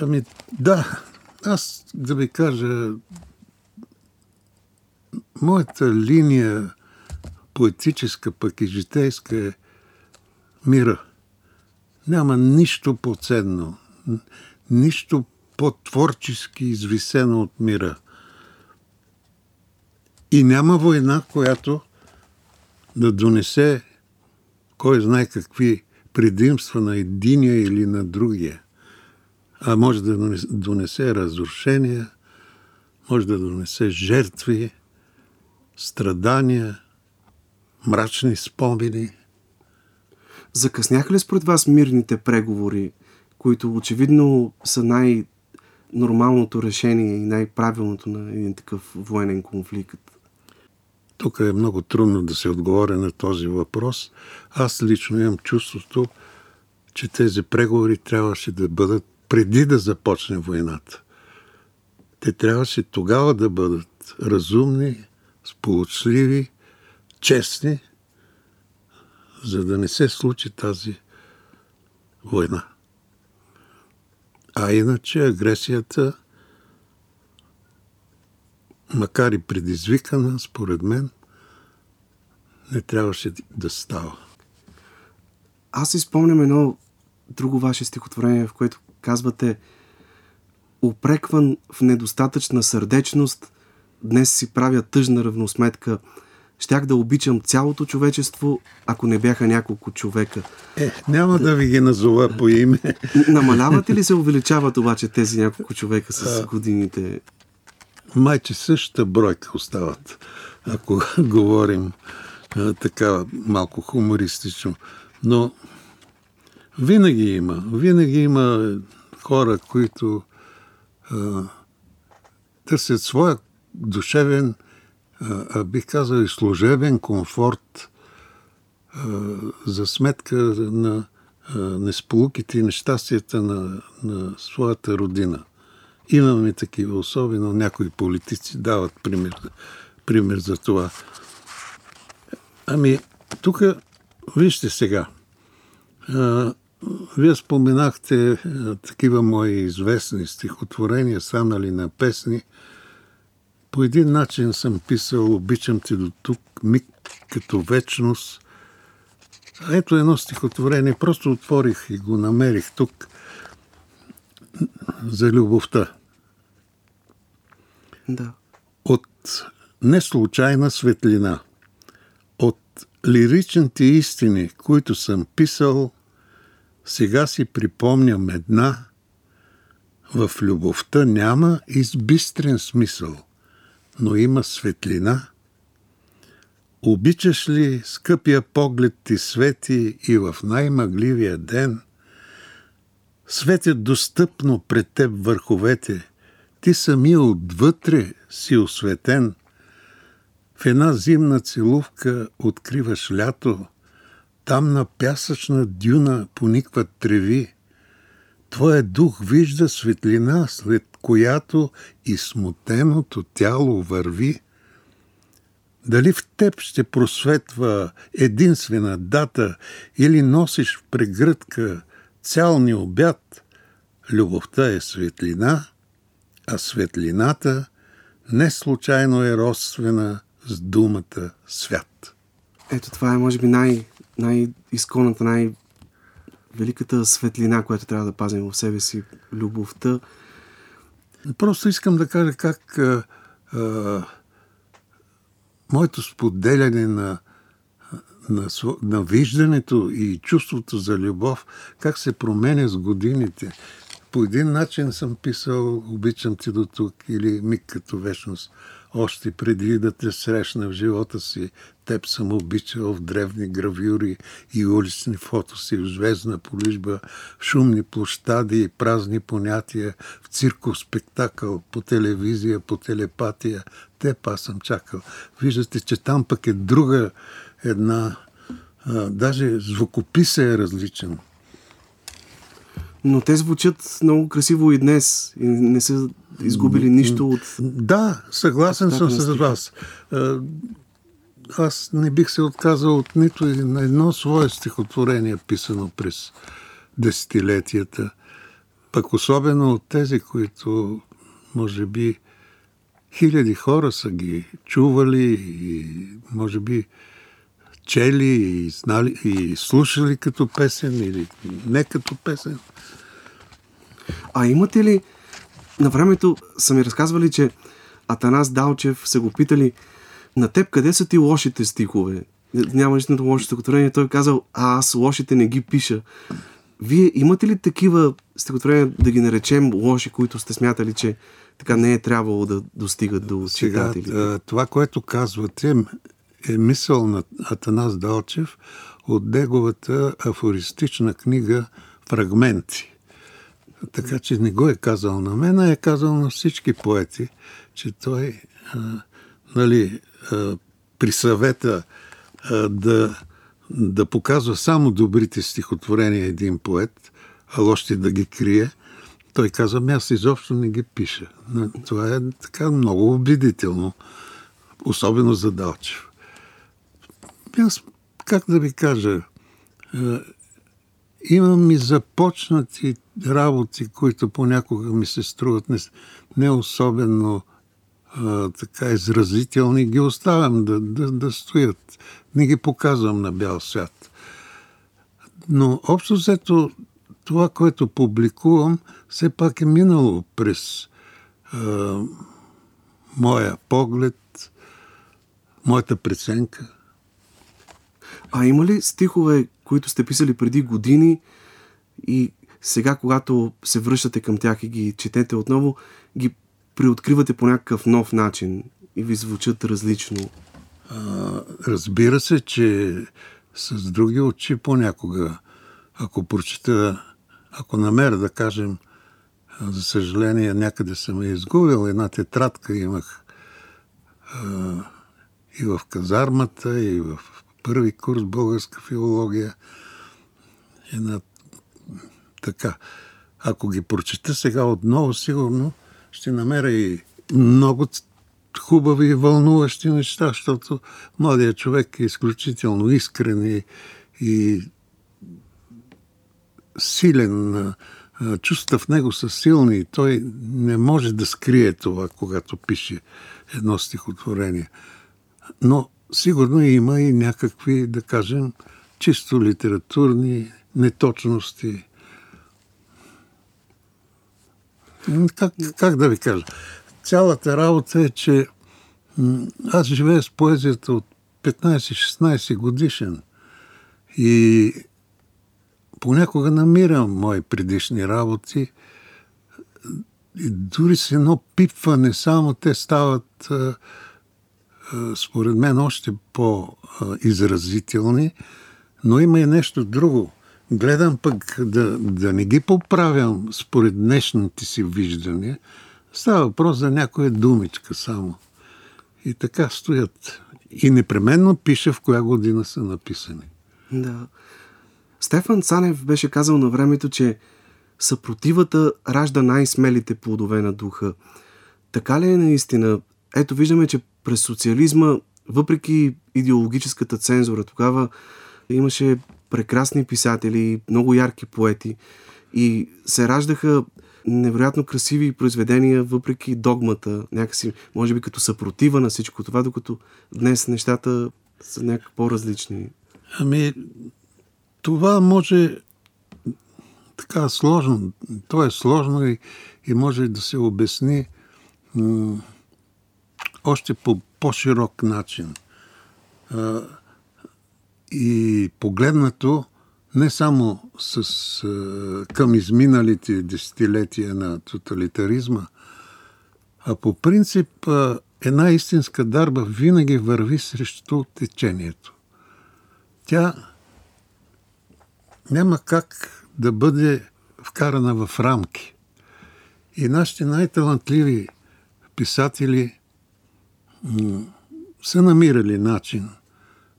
Ами да, аз да ви кажа, моята линия поетическа, пък и житейска е мира. Няма нищо по-ценно, нищо по-творчески извисено от мира. И няма война, която да донесе кой знае какви предимства на единия или на другия. А може да донесе разрушения, може да донесе жертви, страдания, мрачни спомени. Закъсняха ли според вас мирните преговори, които очевидно са най-нормалното решение и най-правилното на един такъв военен конфликт? Тук е много трудно да се отговоря на този въпрос. Аз лично имам чувството, че тези преговори трябваше да бъдат преди да започне войната. Те трябваше тогава да бъдат разумни, сполучливи, честни, за да не се случи тази война. А иначе агресията, макар и предизвикана, според мен, не трябваше да става. Аз си спомням едно друго ваше стихотворение, в което казвате Опрекван в недостатъчна сърдечност, днес си правя тъжна равносметка. Щях да обичам цялото човечество, ако не бяха няколко човека. Е, няма да ви ги назова по име. Намаляват или се увеличават обаче тези няколко човека с годините? Майче същата бройка остават, ако говорим така малко хумористично. Но винаги има, винаги има хора, които а, търсят своя душевен, а, а бих казал и служебен комфорт а, за сметка на несполуките и нещастията на, на своята родина. Имаме такива, особено някои политици дават пример, пример за това. Ами, тук, вижте сега, а, вие споменахте а, такива мои известни стихотворения, станали на песни. По един начин съм писал Обичам те до тук, миг като вечност. Ето едно стихотворение, просто отворих и го намерих тук за любовта. Да. От неслучайна светлина, от лиричните истини, които съм писал, сега си припомням една, в любовта няма избистрен смисъл, но има светлина. Обичаш ли скъпия поглед ти свети и в най-мъгливия ден? Светят достъпно пред теб върховете, ти самия отвътре си осветен. В една зимна целувка откриваш лято, там на пясъчна дюна поникват треви. Твоя дух вижда светлина, след която и смутеното тяло върви. Дали в теб ще просветва единствена дата или носиш в прегръдка цял ни обяд, любовта е светлина, а светлината не случайно е родствена с думата свят. Ето това е, може би, най- най-изконната, най-великата светлина, която трябва да пазим в себе си. Любовта. Просто искам да кажа как а, а, моето споделяне на, на, на виждането и чувството за любов, как се променя с годините. По един начин съм писал Обичам ти до тук или Миг като вечност. Още преди да те срещна в живота си, теб съм обичал в древни гравюри и улични фотоси, в звездна полижба, в шумни площади и празни понятия, в цирков спектакъл, по телевизия, по телепатия. Теб аз съм чакал. Виждате, че там пък е друга една, а, даже звукописът е различен. Но те звучат много красиво и днес. И не са изгубили нищо от... Да, съгласен съм с вас. Аз не бих се отказал от нито на едно свое стихотворение, писано през десетилетията. Пък особено от тези, които може би хиляди хора са ги чували и може би чели и, знали, и слушали като песен или не като песен. А имате ли... На времето са ми разказвали, че Атанас Далчев са го питали на теб къде са ти лошите стихове? Няма нищо лошо стихотворение. Той е казал, а аз лошите не ги пиша. Вие имате ли такива стихотворения, да ги наречем лоши, които сте смятали, че така не е трябвало да достигат до Сега, читатели? а, това, което казвате, е мисъл на Атанас Далчев от неговата афористична книга Фрагменти. Така че не го е казал на мен, а е казал на всички поети, че той а, нали, а, при съвета а, да, да показва само добрите стихотворения един поет, а лошите да ги крие, той каза, «Ами аз изобщо не ги пиша. Това е така много обидително, особено за Далчев. Аз, как да ви кажа, е, имам и започнати работи, които понякога ми се струват не, не особено а, така изразителни, ги оставям да, да, да стоят. Не ги показвам на бял свят. Но общо взето това, което публикувам, все пак е минало през а, моя поглед, моята преценка. А има ли стихове, които сте писали преди години и сега, когато се връщате към тях и ги четете отново, ги приоткривате по някакъв нов начин и ви звучат различно? А, разбира се, че с други очи понякога, ако прочета, ако намеря, да кажем, За съжаление, някъде съм я изгубил. Една тетрадка имах а, и в казармата, и в първи курс българска филология. Една така. Ако ги прочета сега отново, сигурно ще намеря и много хубави и вълнуващи неща, защото младият човек е изключително искрен и, и силен. Чувства в него са силни и той не може да скрие това, когато пише едно стихотворение. Но сигурно има и някакви, да кажем, чисто литературни неточности. Как, как да ви кажа? Цялата работа е, че аз живея с поезията от 15-16 годишен и понякога намирам мои предишни работи и дори с едно пипване само те стават според мен още по-изразителни, но има и нещо друго. Гледам пък да, да не ги поправям според днешните си виждания. Става въпрос за някоя думичка само. И така стоят. И непременно пиша в коя година са написани. Да. Стефан Цанев беше казал на времето, че съпротивата ражда най-смелите плодове на духа. Така ли е наистина? Ето виждаме, че през социализма, въпреки идеологическата цензура, тогава имаше прекрасни писатели, много ярки поети и се раждаха невероятно красиви произведения, въпреки догмата, някакси, може би като съпротива на всичко това, докато днес нещата са някак по-различни. Ами, това може така сложно. То е сложно и, и може да се обясни м- още по по-широк начин. А, и погледнато не само с, а, към изминалите десетилетия на тоталитаризма, а по принцип а, една истинска дарба винаги върви срещу течението. Тя няма как да бъде вкарана в рамки. И нашите най-талантливи писатели са намирали начин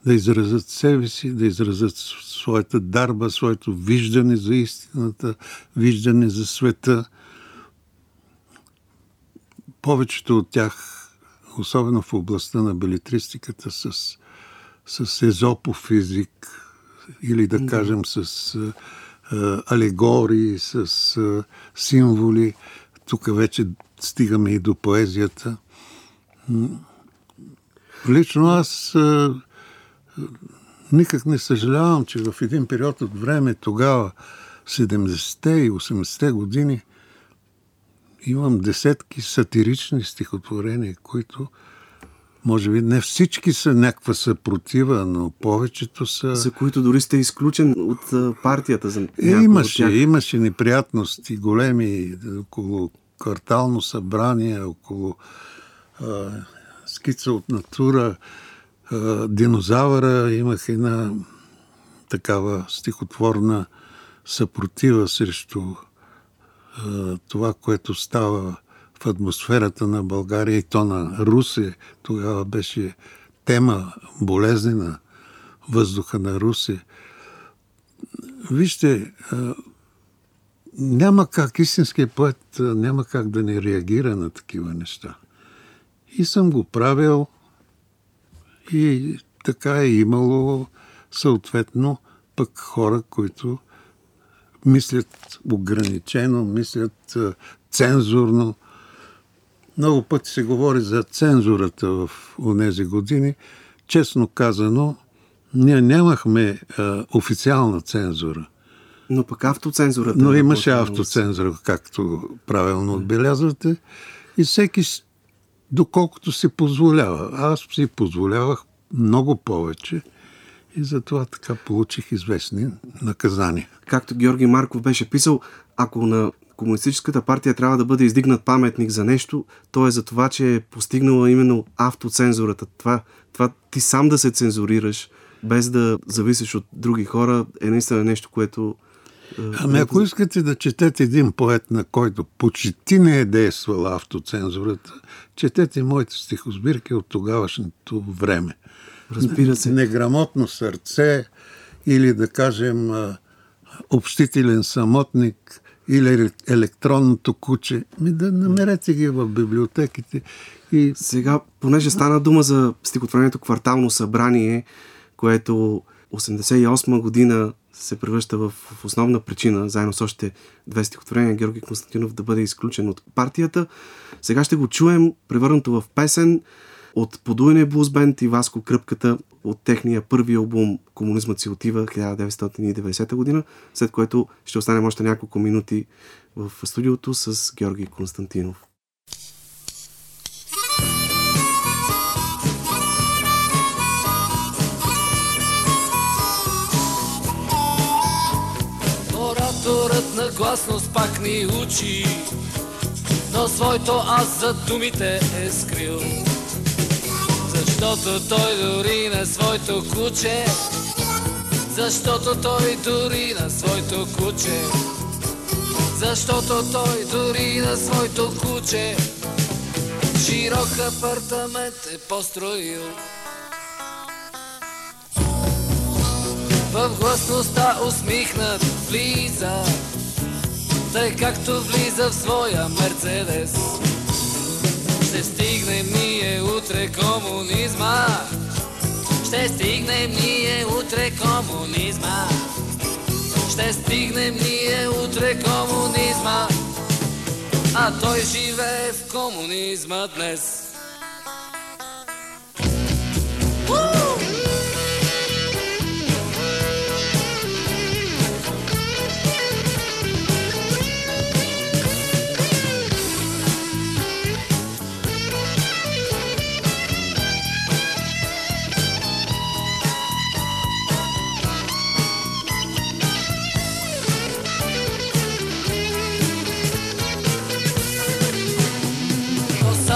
да изразят себе си, да изразят своята дарба, своето виждане за истината, виждане за света. Повечето от тях, особено в областта на белитристиката, с, с езопов език, или да кажем с а, алегории, с а, символи. Тук вече стигаме и до поезията. Лично аз а, никак не съжалявам, че в един период от време, тогава, 70-те и 80-те години, имам десетки сатирични стихотворения, които може би не всички са някаква съпротива, но повечето са... За които дори сте изключен от партията за Е, някои от имаше, тях. имаше неприятности големи около квартално събрание, около а, скица от натура, динозавъра. Имах една такава стихотворна съпротива срещу това, което става в атмосферата на България и то на Русе. Тогава беше тема болезнена въздуха на Русе. Вижте, няма как, истинският поет няма как да не реагира на такива неща. И съм го правил и така е имало съответно пък хора, които мислят ограничено, мислят цензурно. Много пъти се говори за цензурата в тези години. Честно казано, ние нямахме а, официална цензура. Но пък автоцензурата. Но е имаше автоцензура, както правилно отбелязвате. И всеки, доколкото си позволява. Аз си позволявах много повече и затова така получих известни наказания. Както Георги Марков беше писал, ако на Комунистическата партия трябва да бъде издигнат паметник за нещо, то е за това, че е постигнала именно автоцензурата. Това, това ти сам да се цензурираш, без да зависиш от други хора, е наистина нещо, което Ами ако искате да четете един поет, на който почти не е действала автоцензурата, четете моите стихосбирки от тогавашното време. Разбира се. Неграмотно сърце или да кажем общителен самотник или електронното куче. Ми да намерете ги в библиотеките и Сега, понеже стана дума за стихотворението Квартално събрание, което 88 година се превръща в, основна причина, заедно с още две стихотворения, Георги Константинов да бъде изключен от партията. Сега ще го чуем превърнато в песен от Подуене Блуз Бенд и Васко Кръпката от техния първи албум Комунизмът си отива 1990 година, след което ще останем още няколко минути в студиото с Георги Константинов. Ораторът на гласност пак ни учи, но своето аз за думите е скрил. Защото той дори на своето куче, защото той дори на своето куче, защото той дори на своето куче, широк апартамент е построил. В гласността усмихнат влиза, тъй както влиза в своя Мерцедес. Ще стигнем ние утре комунизма, ще стигнем ние утре комунизма, ще стигнем ние утре комунизма, а той живее в комунизма днес.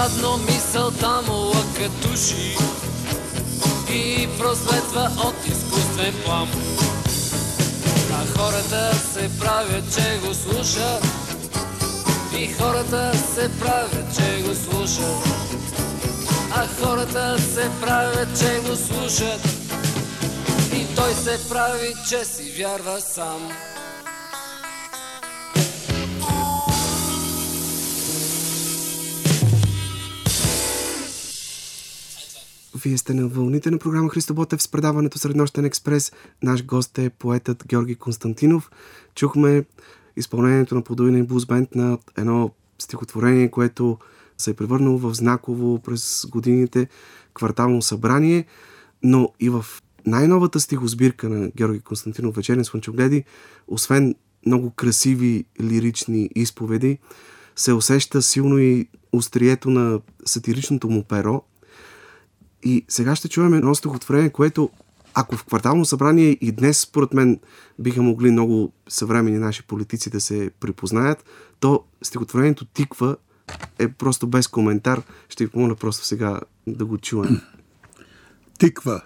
Досадно мисълта му лъка души и проследва от изкуствен плам. А хората се правят, че го слушат и хората се правят, че го слушат. А хората се правят, че го слушат и той се прави, че си вярва сам. Вие сте на вълните на програма Христо Ботев с предаването Среднощен експрес. Наш гост е поетът Георги Константинов. Чухме изпълнението на Блуз Бенд на едно стихотворение, което се е превърнало в знаково през годините квартално събрание, но и в най-новата стихосбирка на Георги Константинов Вечерен слънчогледи, освен много красиви лирични изповеди, се усеща силно и острието на сатиричното му перо, и сега ще чуем едно стихотворение, което ако в квартално събрание и днес, според мен, биха могли много съвремени наши политици да се припознаят, то стихотворението Тиква е просто без коментар. Ще ви помоля просто сега да го чуем. Тиква.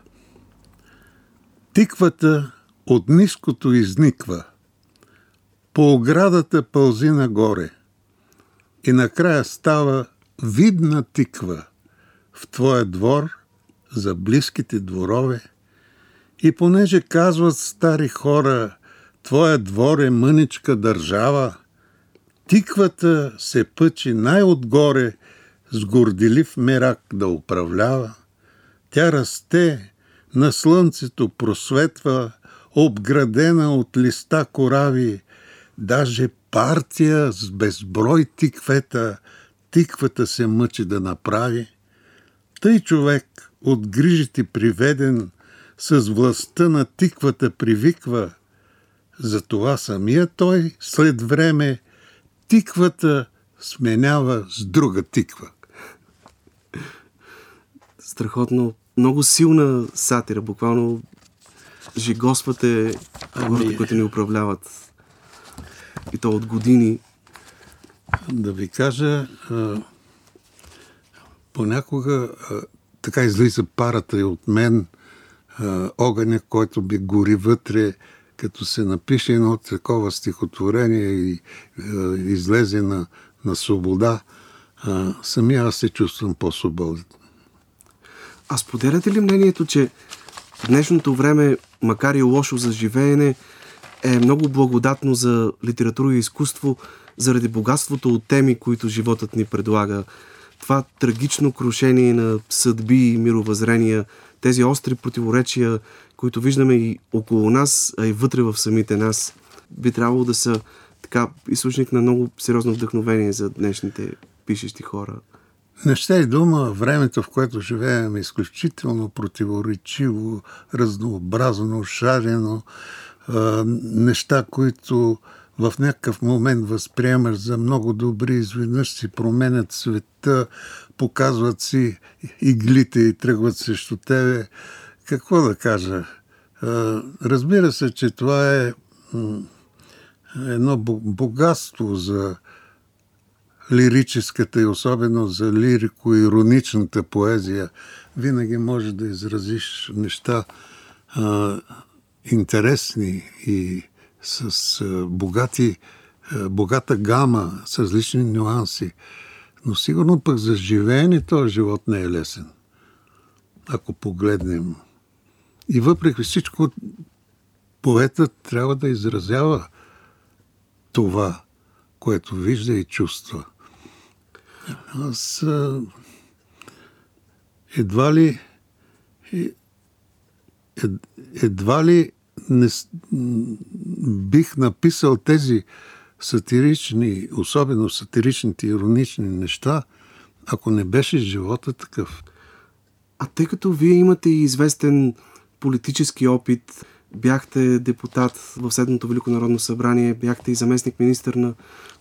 Тиквата от ниското изниква. По оградата пълзи нагоре. И накрая става видна тиква в твоя двор за близките дворове. И понеже казват стари хора, твоя двор е мъничка държава, тиквата се пъчи най-отгоре с горделив мерак да управлява. Тя расте, на слънцето просветва, обградена от листа корави, даже партия с безброй тиквета, тиквата се мъчи да направи. Тъй човек, от грижите приведен, с властта на тиквата привиква, затова самия той след време тиквата сменява с друга тиква. Страхотно, много силна сатира, буквално жигосвате хората, които ни управляват. И то от години. Да ви кажа, понякога така излиза парата и от мен, огъня, който би гори вътре като се напише едно такова стихотворение и излезе на, на свобода, самия аз се чувствам по-свободен. А споделяте ли мнението, че днешното време, макар и лошо за живеене, е много благодатно за литература и изкуство, заради богатството от теми, които животът ни предлага? Това трагично крушение на съдби и мировъззрения, тези остри противоречия, които виждаме и около нас, а и вътре в самите нас, би трябвало да са така източник на много сериозно вдъхновение за днешните пишещи хора. Не ще е дума времето, в което живеем, е изключително противоречиво, разнообразно, шарено, неща, които в някакъв момент възприемаш за много добри, изведнъж си променят света, показват си иглите и тръгват срещу тебе. Какво да кажа? Разбира се, че това е едно бо- богатство за лирическата и особено за лирико-ироничната поезия. Винаги може да изразиш неща а, интересни и с богати, богата гама, с различни нюанси. Но сигурно пък за живеене този живот не е лесен. Ако погледнем. И въпреки всичко, поетът трябва да изразява това, което вижда и чувства. Аз едва ли е- ед, едва ли не, бих написал тези сатирични, особено сатиричните иронични неща, ако не беше живота такъв. А тъй като вие имате и известен политически опит, бяхте депутат в Седмото Велико народно събрание, бяхте и заместник министър на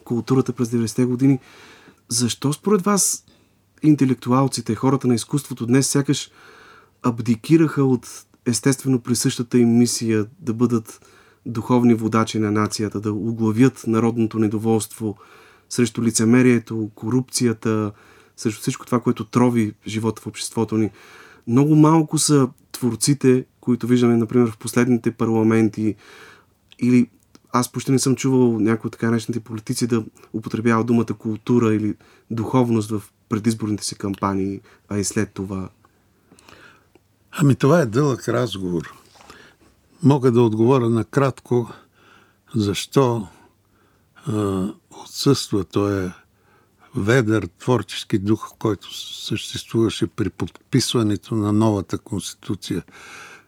културата през 90-те години, защо според вас интелектуалците, хората на изкуството днес сякаш абдикираха от естествено присъщата им мисия да бъдат духовни водачи на нацията, да оглавят народното недоволство срещу лицемерието, корупцията, срещу всичко това, което трови живота в обществото ни. Много малко са творците, които виждаме, например, в последните парламенти или аз почти не съм чувал някои от така наречените политици да употребява думата култура или духовност в предизборните си кампании, а и след това. Ами това е дълъг разговор. Мога да отговоря накратко защо а, отсъства този ведър творчески дух, който съществуваше при подписването на новата конституция,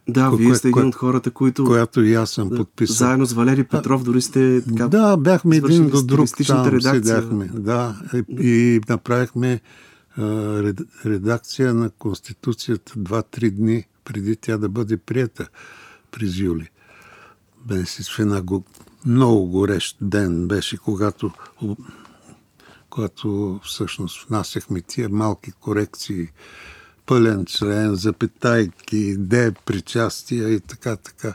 Да, Ко- вие кое- сте един кое- от хората, които която и аз съм да, подписал. заедно с Валери Петров дори сте така... Да, бяхме един до друг там редакция. седяхме. Да, и, и направихме редакция на Конституцията 2-3 дни преди тя да бъде прията през юли. Беше в една го, много горещ ден беше, когато, когато всъщност внасяхме тия малки корекции, пълен член, запитайки, де причастия и така, така.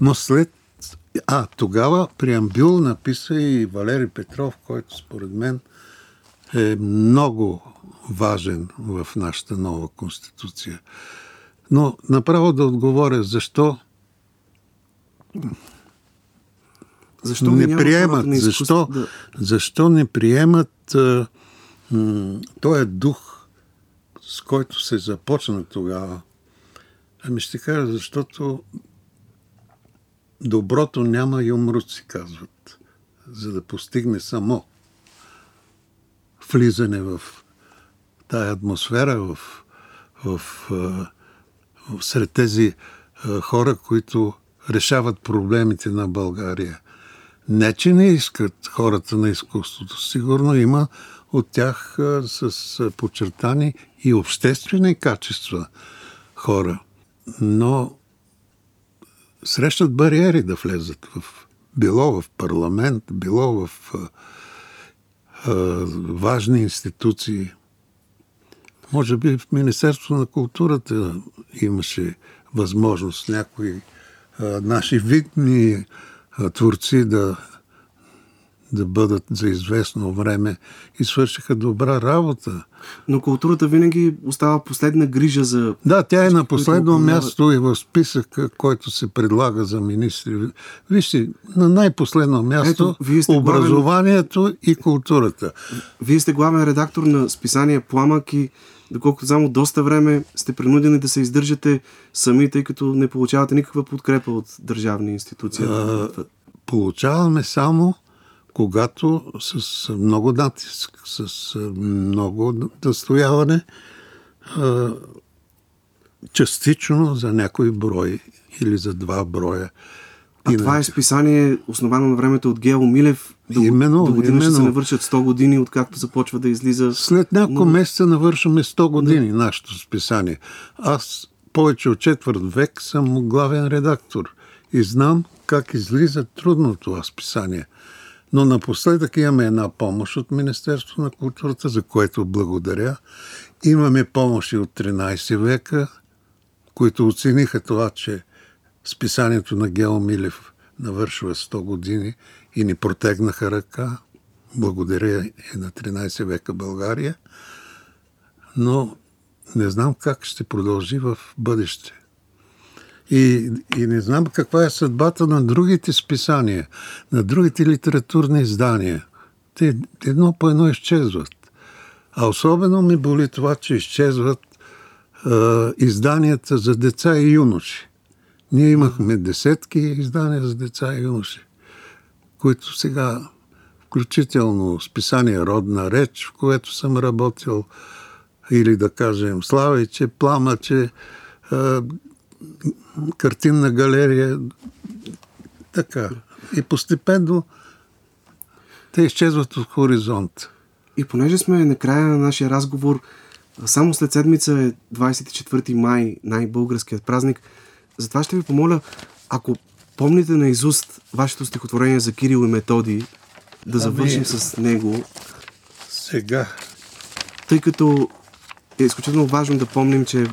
Но след а, тогава преамбюл написа и Валери Петров, който според мен е много важен в нашата нова конституция. Но направо да отговоря защо Защо не приемат, изкуство защо, Да... защо не приемат а, м, този дух, с който се започна тогава. Ами ще кажа, защото доброто няма и умрут, си казват, за да постигне само влизане в тая атмосфера, в, в, в сред тези хора, които решават проблемите на България. Не, че не искат хората на изкуството. Сигурно има от тях с подчертани и обществени качества хора. Но срещат бариери да влезат в било в парламент, било в важни институции. Може би в Министерство на културата имаше възможност някои наши видни творци да, да бъдат за известно време и свършиха добра работа. Но културата винаги остава последна грижа за... Да, тя е на последно място и в списъка, който се предлага за министри. Вижте, на най-последно място Ето, сте главен- образованието и културата. Вие сте главен редактор на списание Пламък и доколкото само доста време сте принудени да се издържате сами, тъй като не получавате никаква подкрепа от държавни институции. А, получаваме само когато с много натиск, с много настояване, частично за някой брой или за два броя. А това е списание, основано на времето от Гео Милев. До, Именно, до година ще се именно. навършат 100 години, откакто започва да излиза. След няколко Но- месеца навършваме 100 години нашето списание. Аз повече от четвърт век съм главен редактор и знам как излиза трудно това списание. Но напоследък имаме една помощ от Министерството на културата, за което благодаря. Имаме помощи от 13 века, които оцениха това, че списанието на Гео Милев навършва 100 години и ни протегнаха ръка. Благодаря и на 13 века България. Но не знам как ще продължи в бъдеще. И, и не знам каква е съдбата на другите списания, на другите литературни издания. Те едно по едно изчезват. А особено ми боли това, че изчезват е, изданията за деца и юноши. Ние имахме десетки издания за деца и юноши, които сега, включително списание Родна реч, в което съм работил, или да кажем Славиче, Пламъче, е, картинна галерия, така. И постепенно те изчезват от хоризонта. И понеже сме на края на нашия разговор, само след седмица е 24 май, най-българският празник, затова ще ви помоля, ако помните на изуст вашето стихотворение за Кирил и Методи, да завършим с него, Сега тъй като е изключително важно да помним, че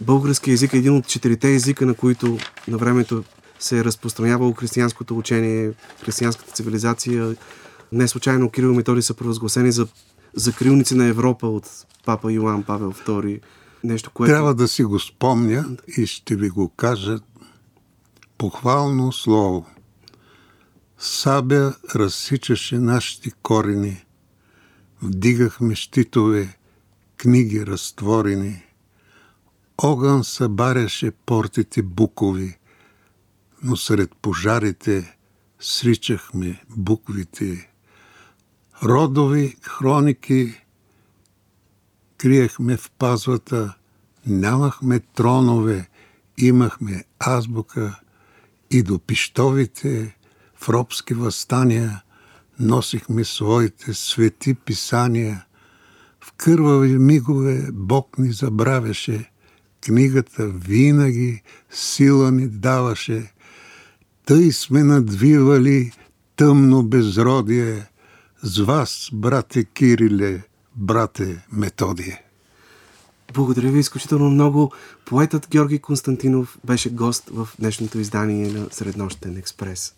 български език е един от четирите езика, на които на времето се е разпространявало християнското учение, християнската цивилизация. Не случайно Кирил и Методи са провъзгласени за закрилници на Европа от папа Йоан Павел II. Нещо, което... трябва да си го спомня и ще ви го кажа похвално слово. Сабя разсичаше нашите корени, вдигахме щитове, книги разтворени. Огън събаряше портите букови, но сред пожарите сричахме буквите. Родови хроники криехме в пазвата, нямахме тронове, имахме азбука и до пищовите в робски възстания носихме своите свети писания. В кървави мигове Бог ни забравяше, книгата винаги сила ни даваше. Тъй сме надвивали тъмно безродие с вас, брате Кириле, брате Методие. Благодаря ви изключително много. Поетът Георги Константинов беше гост в днешното издание на Среднощен експрес.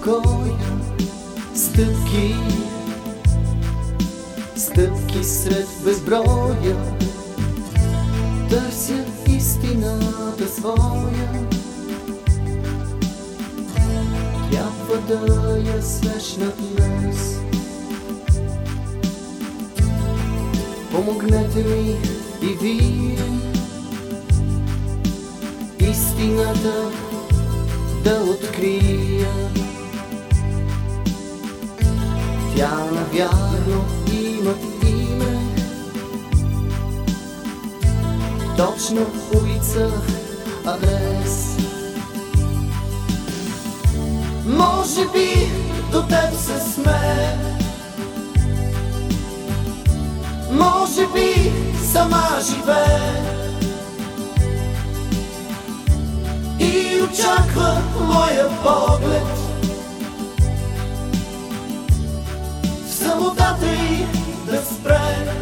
Покоя, стъпки, стъпки сред безброя, търся истината своя. Трябва да я свещнат днес. Помогнете ми и вие истината да открия. Тя навярно има име, точно улица, адрес. Може би до теб се смее Може би сама живее И очаква моя поглед В самотата й да спре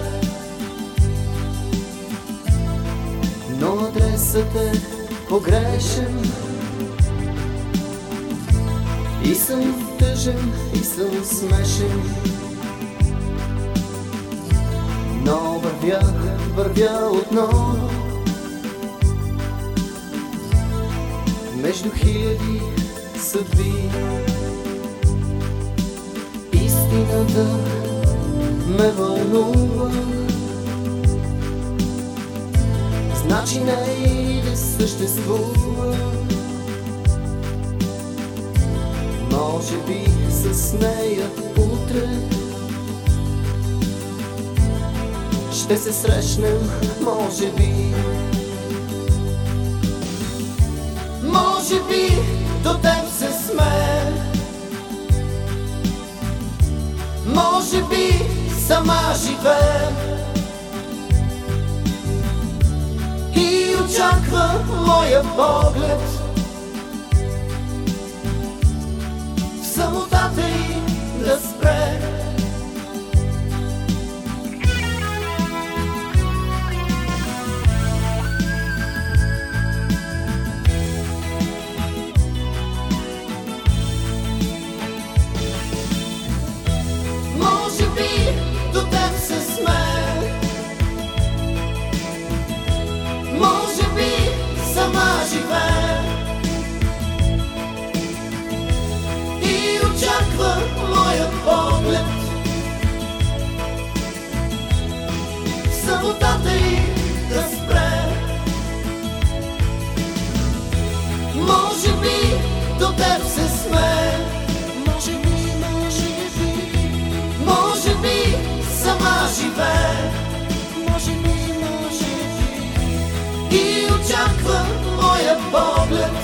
Но адресът е погрешен. И съм тъжен, и съм смешен. Но вървя, вървя отново. Между хиляди съдби. Истината ме вълнува. Значи не и да съществува. Може би с нея утре Ще се срещнем, може би. Може би до теб се смее Може би сама живее И очаква моя поглед моя поглед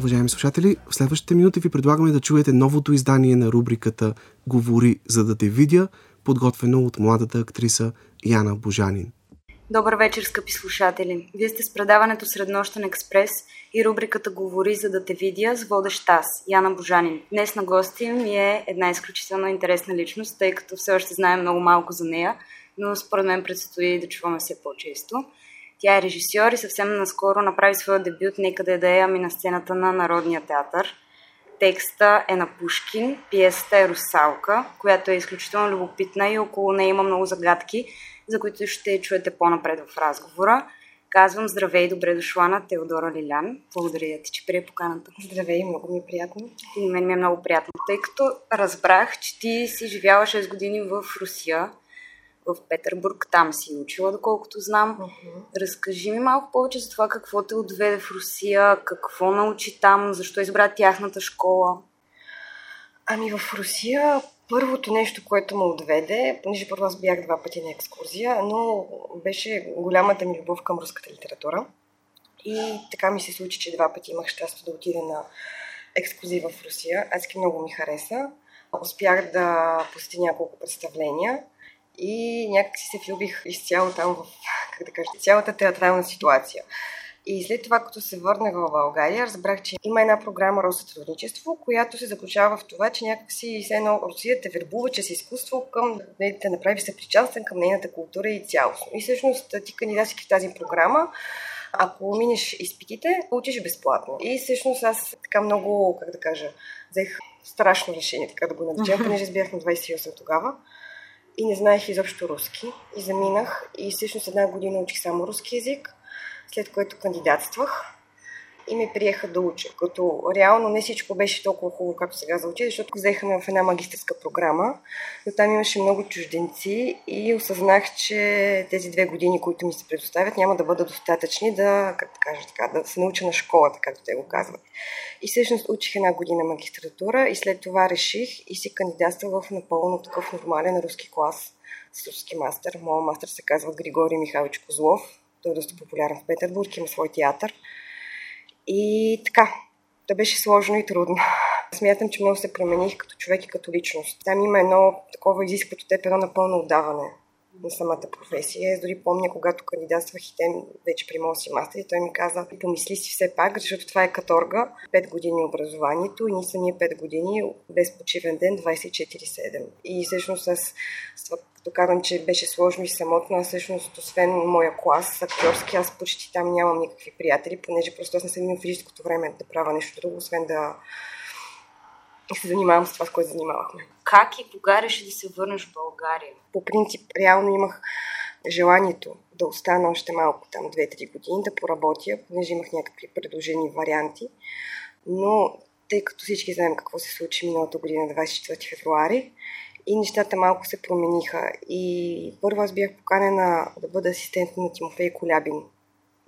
Уважаеми слушатели, в следващите минути ви предлагаме да чуете новото издание на рубриката Говори, за да те видя, подготвено от младата актриса Яна Божанин. Добър вечер, скъпи слушатели! Вие сте с предаването Среднощен експрес и рубриката Говори, за да те видя с водещ аз, Яна Божанин. Днес на гости ми е една изключително интересна личност, тъй като все още знаем много малко за нея, но според мен предстои да чуваме все по-често. Тя е режисьор и съвсем наскоро направи своя дебют Некъде да е, ами на сцената на Народния театър. Текста е на Пушкин, пиесата е Русалка, която е изключително любопитна и около нея има много загадки, за които ще чуете по-напред в разговора. Казвам здравей и добре дошла на Теодора Лилян. Благодаря ти, че прие поканата. Здравей, много ми е приятно. И на мен ми е много приятно, тъй като разбрах, че ти си живяла 6 години в Русия, в Петербург. Там си учила, доколкото знам. Uh-huh. Разкажи ми малко повече за това какво те отведе в Русия, какво научи там, защо избра тяхната школа. Ами в Русия първото нещо, което ме отведе, понеже първо аз бях два пъти на екскурзия, но беше голямата ми любов към руската литература. И така ми се случи, че два пъти имах щастие да отида на екскурзия в Русия. Адски много ми хареса. Успях да посетя няколко представления и някак си се влюбих изцяло там в, как да кажа, цялата театрална ситуация. И след това, като се върнах в България, разбрах, че има една програма Росътрудничество, която се заключава в това, че някакси все едно Русия те вербува чрез изкуство към да те направи се причастен към нейната култура и цялост. И всъщност ти кандидатствайки в тази програма, ако минеш изпитите, учиш безплатно. И всъщност аз така много, как да кажа, взех страшно решение, така да го наречем, понеже бях на 28 тогава и не знаех изобщо руски. И заминах и всъщност една година учих само руски язик, след което кандидатствах. И ме приеха да уча. Като реално не всичко беше толкова хубаво, както сега звучи, защото взеха ме в една магистрска програма, но там имаше много чужденци и осъзнах, че тези две години, които ми се предоставят, няма да бъдат достатъчни да, как кажа така, да се науча на школата, както те го казват. И всъщност учих една година магистратура и след това реших и си кандидатствах в напълно такъв нормален руски клас с руски мастер. Моят мастер се казва Григорий Михайлович Козлов. Той е доста популярен в Петербург, има свой театър. И така, да беше сложно и трудно. Смятам, че много се промених като човек и като личност. Там има едно такова изискват от теб едно напълно отдаване на самата професия. Аз дори помня, когато кандидатствах и те вече при моят си мастер, и той ми каза, помисли си все пак, защото това е каторга, 5 години образованието и ние са ние 5 години без почивен ден 24-7. И всъщност аз с това, като казвам, че беше сложно и самотно, аз всъщност, освен моя клас, актьорски, аз почти там нямам никакви приятели, понеже просто аз не съм имал физическото време да правя нещо друго, освен да се занимавам с това, с което занимавахме. Как и кога реши да се върнеш в България? По принцип, реално имах желанието да остана още малко там 2-3 години, да поработя, понеже имах някакви предложени варианти. Но тъй като всички знаем какво се случи миналата година, 24 февруари, и нещата малко се промениха. И първо аз бях поканена да бъда асистент на Тимофей Колябин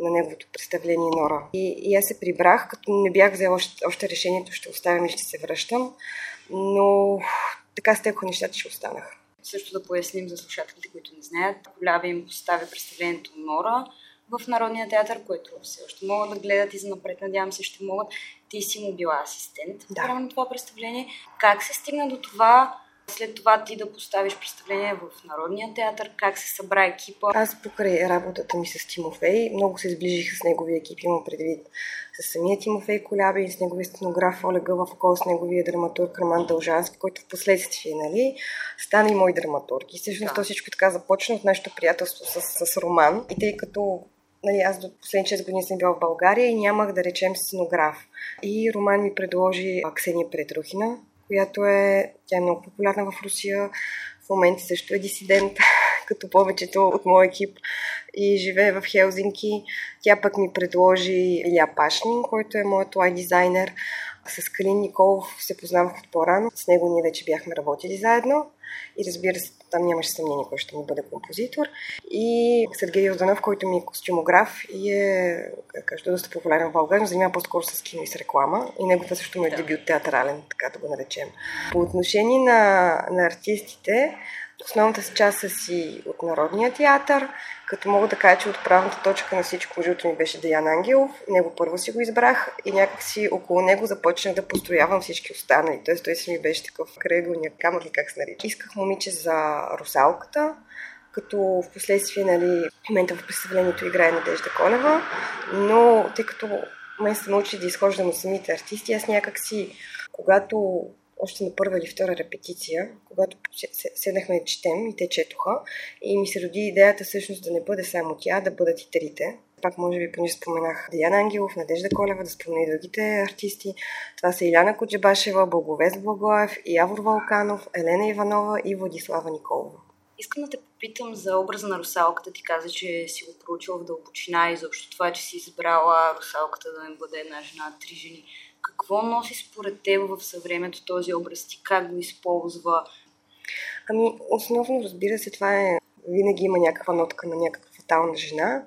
на неговото представление Нора. И, и аз се прибрах, като не бях взела още, още решението, ще оставям и ще се връщам. Но така стекоха нещата, че останах. Също да поясним за слушателите, които не знаят. Коляба им поставя представлението Нора в Народния театър, което все още могат да гледат и за напред, надявам се, ще могат. Ти си му била асистент Да. на това представление. Как се стигна до това, след това ти да поставиш представление в Народния театър? Как се събра екипа? Аз покрай работата ми с Тимофей много се сближих с неговия екип, имам предвид с самия Тимофей Колябин, с неговия стенограф Оля Гълъвкол, с неговия драматург Роман Дължански, който в последствие нали, стана и мой драматург. И всъщност Да. то всичко така започна от нашето приятелство с, с Роман. И тъй като нали, аз до последните 6 години съм била в България и нямах да речем сценограф. И Роман ми предложи Ксения Предрухина, която е, тя е много популярна в Русия. В момента също е дисидент, като повечето от моя екип и живее в Хелзинки. Тя пък ми предложи Иля Пашнин, който е моят лай дизайнер. С Калин Николов се познавах от по-рано. С него ние вече бяхме работили заедно. И разбира се, там нямаше съмнение кой ще ми бъде композитор. И Сергей Йорданов, който ми е костюмограф и е, кажа, доста популярен в България, но занимава по-скоро с кино и с реклама. И неговата също му е Да. дебют театрален, така да го наречем. По отношение на, на артистите, основната си част са си от Народния театър, като мога да кажа, че отправната точка на всичко, другото ми беше Деян Ангелов. Него първо си го избрах и някакси около него започнах да построявам всички останали. Тоест той си ми беше такъв кръгълния камък, как се нарича. Исках момиче за русалката, като в последствие, нали, в момента в представлението играе Надежда Колева, но тъй като мен се научи да изхождам от самите артисти, аз някак си, когато още на първа или втора репетиция, когато се- се- седнахме да четем и те четоха, и ми се роди идеята всъщност да не бъде само тя, да бъдат и трите. Пак може би, понеже споменах Диана Ангелов, Надежда Колева, да спомена и другите артисти. Това са Иляна Коджебашева, Благовест Благоев, Явор Валканов, Елена Иванова и Владислава Николова. Искам да те попитам за образа на русалката. Ти каза, че си го проучила в дълбочина и заобщо това, че си избрала русалката да не бъде една жена, три жени. Какво носи според теб в съвремето този образ? Ти как го използва? Ами, основно, разбира се, това е... Винаги има някаква нотка на някаква фатална жена,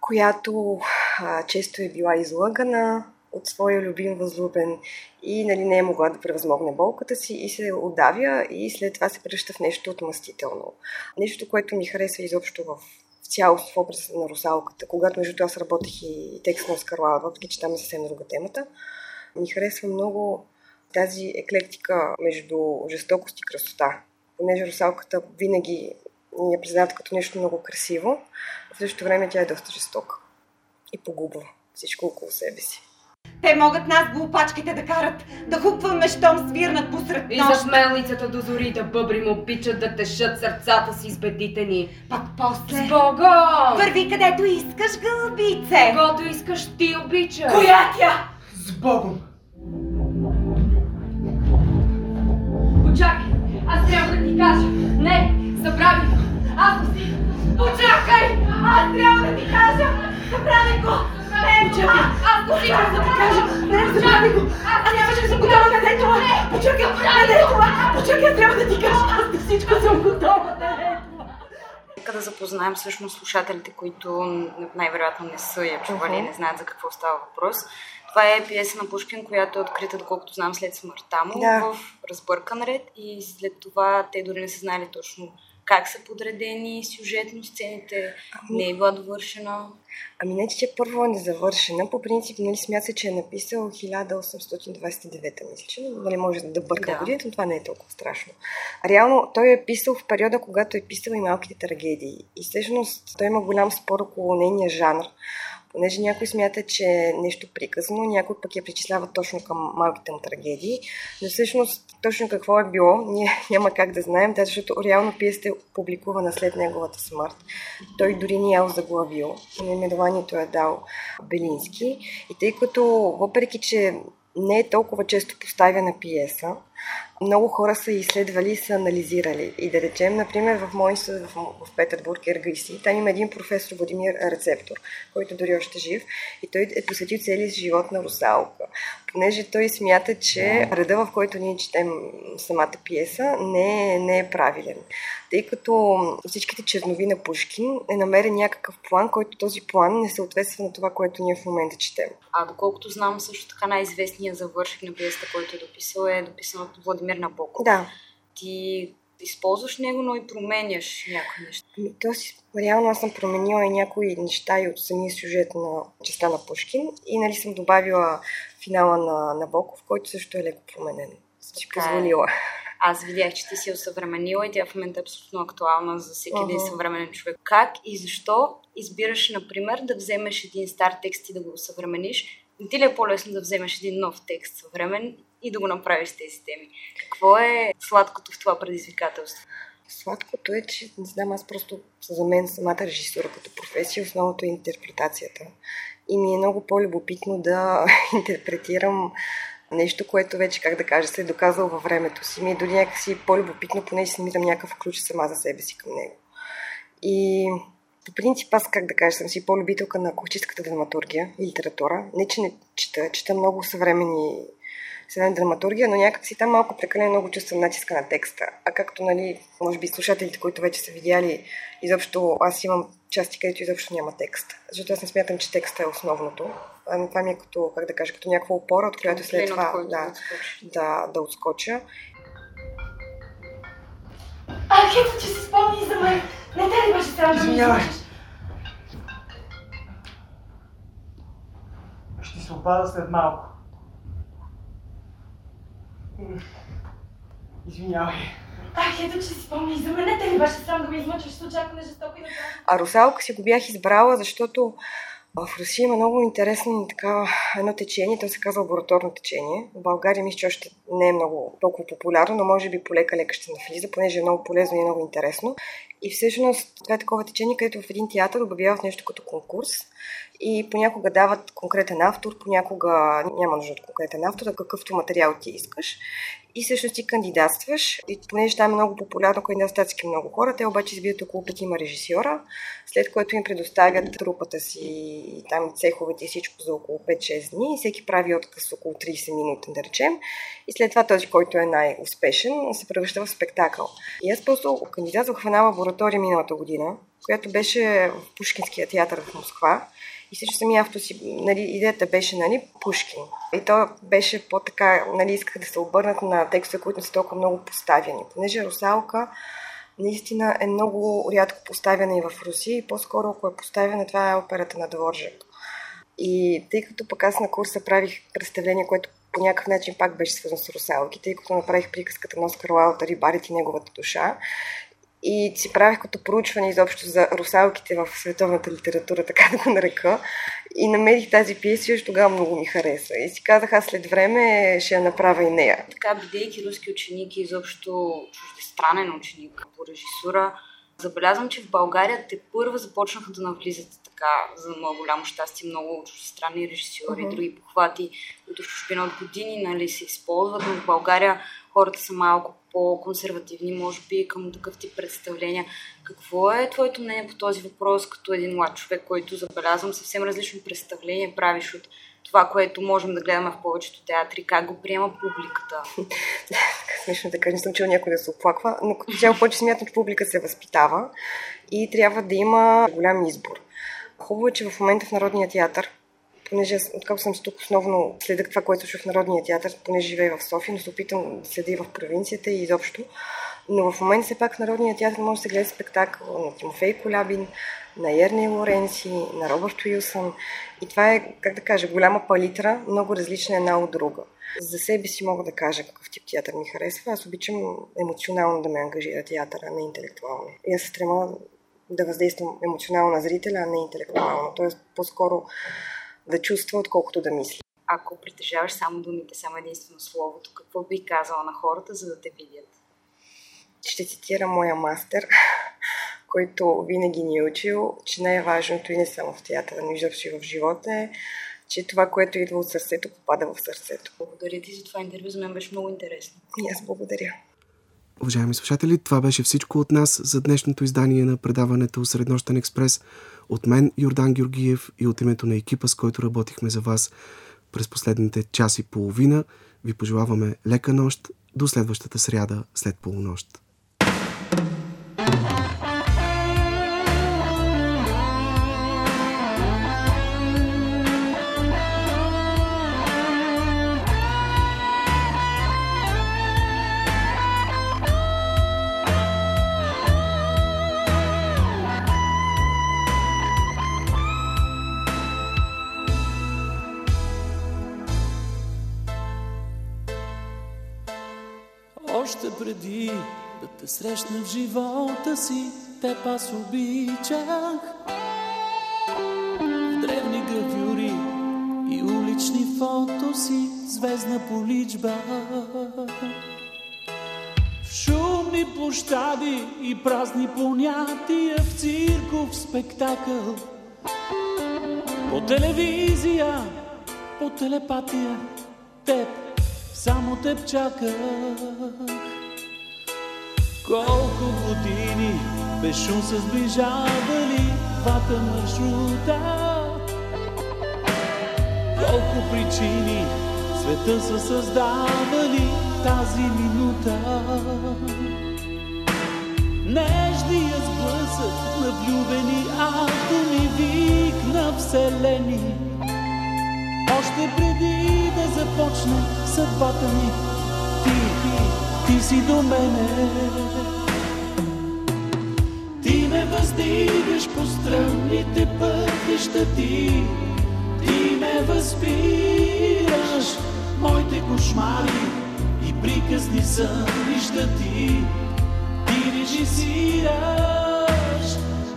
която а, често е била излъгана от своя любим възлюбен и нали, не е могла да превъзмогне болката си и се отдавя и след това се превръща в нещо отмъстително. Нещо, което ми харесва изобщо в в цялост в образ на русалката, когато между това аз работех и текст на Оскар Уайлд, въпреки че там е съвсем друга темата, ми харесва много тази еклектика между жестокост и красота. Понеже русалката винаги ни я признават като нещо много красиво, в същото време тя е доста жестока и погубва всичко около себе си. Те могат нас, глупачките, да карат, да хупваме, щом свирнат посред И нощ. за мелницата до зори да бъбрим обичат да тешат сърцата си с бедите ни. Пак после. С Богом! Върви където искаш, гълбице. Когото искаш ти обичай. Коя тя? С Богом! Почакай! Аз трябва да ти кажа! Не! Забрави го! Аз си... Почакай! Аз трябва да ти кажа! Забравяй го! Не, Почакай! Аз го Трябва да ти кажа! Не, забрави го! Аз нямаше да съм готова, не дай това! Почакай, не дай това! Почакай, трябва да ти кажа! Аз за всичко съм готова! Нека да запознаем всъщност слушателите, които най-вероятно не са я чували и не знаят за какво става въпрос. Това е пиеса на Пушкин, която е открита, доколкото знам, след смъртта му Да. в разбъркан ред и след това те дори не са знали точно как са подредени сюжетно сцените, не е била довършена. Ами не, че първо е незавършена. По принцип, нали, смята че е написал 1829, мисля, че нали, може да бърка да. годината, но това не е толкова страшно. Реално, той е писал в периода, когато е писал и малките трагедии. И всъщност той има голям спор около нейния жанр, понеже някой смята, че е нещо приказно, някой пък я причислява точно към малките му трагедии, но всъщност точно какво е било, ние няма как да знаем, да, защото реално пиесата е публикувана след неговата смърт. Той дори не я заглавил, наименованието е дал Белински. И тъй като, въпреки че не е толкова често поставяна пиеса, много хора са изследвали и са анализирали. И да речем, например, в мой институт в, в Петербург, Ергиси, там има един професор Владимир Рецептор, който дори още е жив, и той е посветил целия живот на русалка. Понеже той смята, че реда, в който ние четем самата пиеса, не е, не е правилен. Тъй като всичките чернови на Пушкин е намерен някакъв план, който този план не съответства на това, което ние в момента четем. А доколкото знам, също така най-известният завършик на пиесата, който е дописал, е дописан от Владимир Набоков. Да. Ти използваш него, но и променяш някои неща. Ами, то си, реално аз съм променила и някои неща и от самия сюжет на частта на Пушкин и нали съм добавила финала на Набоков, който също е леко променен. Съм си е. позволила. Аз видях, че ти си я и тя в момента е абсолютно актуална за всеки един Ага. съвременен човек. Как и защо избираш, например, да вземеш един стар текст и да го осъвремениш? Не ти ли е по-лесно да вземеш един нов текст съвремен и да го направиш тези теми? Какво е сладкото в това предизвикателство? Сладкото е, че не знам, аз просто за мен самата режисура като професия, основното е интерпретацията. И ми е много по-любопитно да интерпретирам нещо, което вече, как да кажа, се е доказал във времето си. Ми е дори някакси по-любопитно, понеже си намирам някакъв ключ сама за себе си към него. И по принцип аз, как да кажа, съм си по-любителка на класическата драматургия и литература. Не, че не чета, чета много съвремени съвременна драматургия, но някак си там малко прекалено много чувствам натиска на текста. А както, нали, може би слушателите, които вече са видяли, изобщо аз имам части, където изобщо няма текст. Защото аз не смятам, че текста е основното. А това ми е като, как да кажа, като някаква опора, от която след това да да, да, да отскоча. А, ето, че си спомни за мен. Не те ли беше ми Извинявай. Ще се обада след малко. Извинявай. Ах, ето, че си спомни за мен. Не те ли беше срам да ме измъчваш с очакване жестоко и да А русалка си го бях избрала, защото в Русия има много интересно така, едно течение, то се казва лабораторно течение. В България мисля, че още не е много толкова популярно, но може би полека-лека ще навлиза, понеже е много полезно и е много интересно. И всъщност това е такова течение, където в един театър обявяват нещо като конкурс и понякога дават конкретен автор, понякога няма нужда от конкретен автор, а какъвто материал ти искаш. И всъщност ти кандидатстваш. И понеже там е много популярно, кандидатстват много хора, те обаче избират около петима режисьора, след което им предоставят трупата си и там цеховете и всичко за около 5-6 дни. И всеки прави отказ около 30 минути, да речем. И след това този, който е най-успешен, се превръща в спектакъл. И аз просто кандидатствах в една лаборатория миналата година, която беше в Пушкинския театър в Москва. И също самия си, нали, идеята беше, нали, Пушкин. И то беше по-така, нали, исках да се обърнат на текстове, които не са толкова много поставяни. Понеже Русалка наистина е много рядко поставяна и в Русия и по-скоро, ако е поставяна, това е операта на Дворжак. И тъй като пък аз на курса правих представление, което по някакъв начин пак беше свързано с русалки, тъй като направих приказката на Оскар Уайлд Рибарите и неговата душа. И си правих като проучване изобщо за русалките в световната литература, така да го нарека. И намерих тази пиеса и тогава много ми хареса. И си казах, аз след време ще я направя и нея. Така, бидейки руски ученик и изобщо чуждестранен ученик по режисура, забелязвам, че в България те първа започнаха да навлизат така, за много голямо щастие, много чуждестранни режисьори, Мгм. други похвати, които в чужбина от години нали, се използват, но в България хората са малко по-консервативни, може би, към такъв тип представления. Какво е твоето мнение по този въпрос, като един млад човек, който забелязвам съвсем различно представление правиш от това, което можем да гледаме в повечето театри? Как го приема публиката? Така смешно да кажа, не съм чул някой да се оплаква, но като цяло повече смятам, че публика се възпитава и трябва да има голям избор. Хубаво е, че в момента в Народния театър, понеже откакто съм тук основно следах това, което случва в Народния театър, понеже живея в София, но се опитам да следя и в провинцията и изобщо. Но в момента все пак в Народния театър може да се гледа спектакъл на Тимофей Колябин, на Ерни Лоренци, на Робърт Уилсън. И това е, как да кажа, голяма палитра, много различна една от друга. За себе си мога да кажа какъв тип театър ми харесва. Аз обичам емоционално да ме ангажира театъра, а не интелектуално. И аз се стрема да въздействам емоционално на зрителя, а не интелектуално. Тоест по-скоро да чувства, отколкото да мисли. Ако притежаваш само думите, само единствено словото, какво би казала на хората, за да те видят? Ще цитирам моя мастер, който винаги ни е учил, че най-важното и не само в театъра, но изобщо и в живота е, че това, което идва от сърцето, попада в сърцето. Благодаря ти за това интервю, за мен беше много интересно. И аз благодаря. Уважаеми слушатели, това беше всичко от нас за днешното издание на предаването Среднощен експрес. От мен Йордан Георгиев и от името на екипа, с който работихме за вас през последните час и половина, ви пожелаваме лека нощ до следващата сряда след полунощ. Живота си, теб аз обичах. В древни гравюри и улични фотоси, звездна поличба. В шумни площади и празни понятия, в цирков спектакъл. По телевизия, по телепатия, теб, само теб чаках. Колко години безшум са сближавали двата маршрута. Колко причини света са създавали тази минута. Нежния сблъсък на влюбени атоми, вик на вселени. Още преди да започне съдбата ти си до мене. Ти ме въздигаш по стръмните пътища ти, ти ме възпираш, моите кошмари и приказни сънища ти, ти режисираш.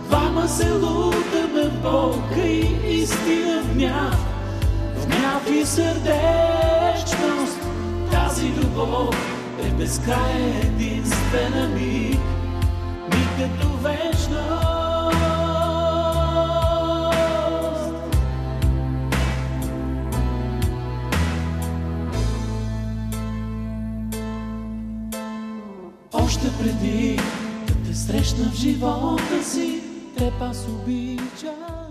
Двама се лутаме в болка и истина в гняв, в гняв и сърдечност. Тази любов е безкрайен единствена миг, миг като вечност. Още преди да те срещна в живота си, теб аз обичах.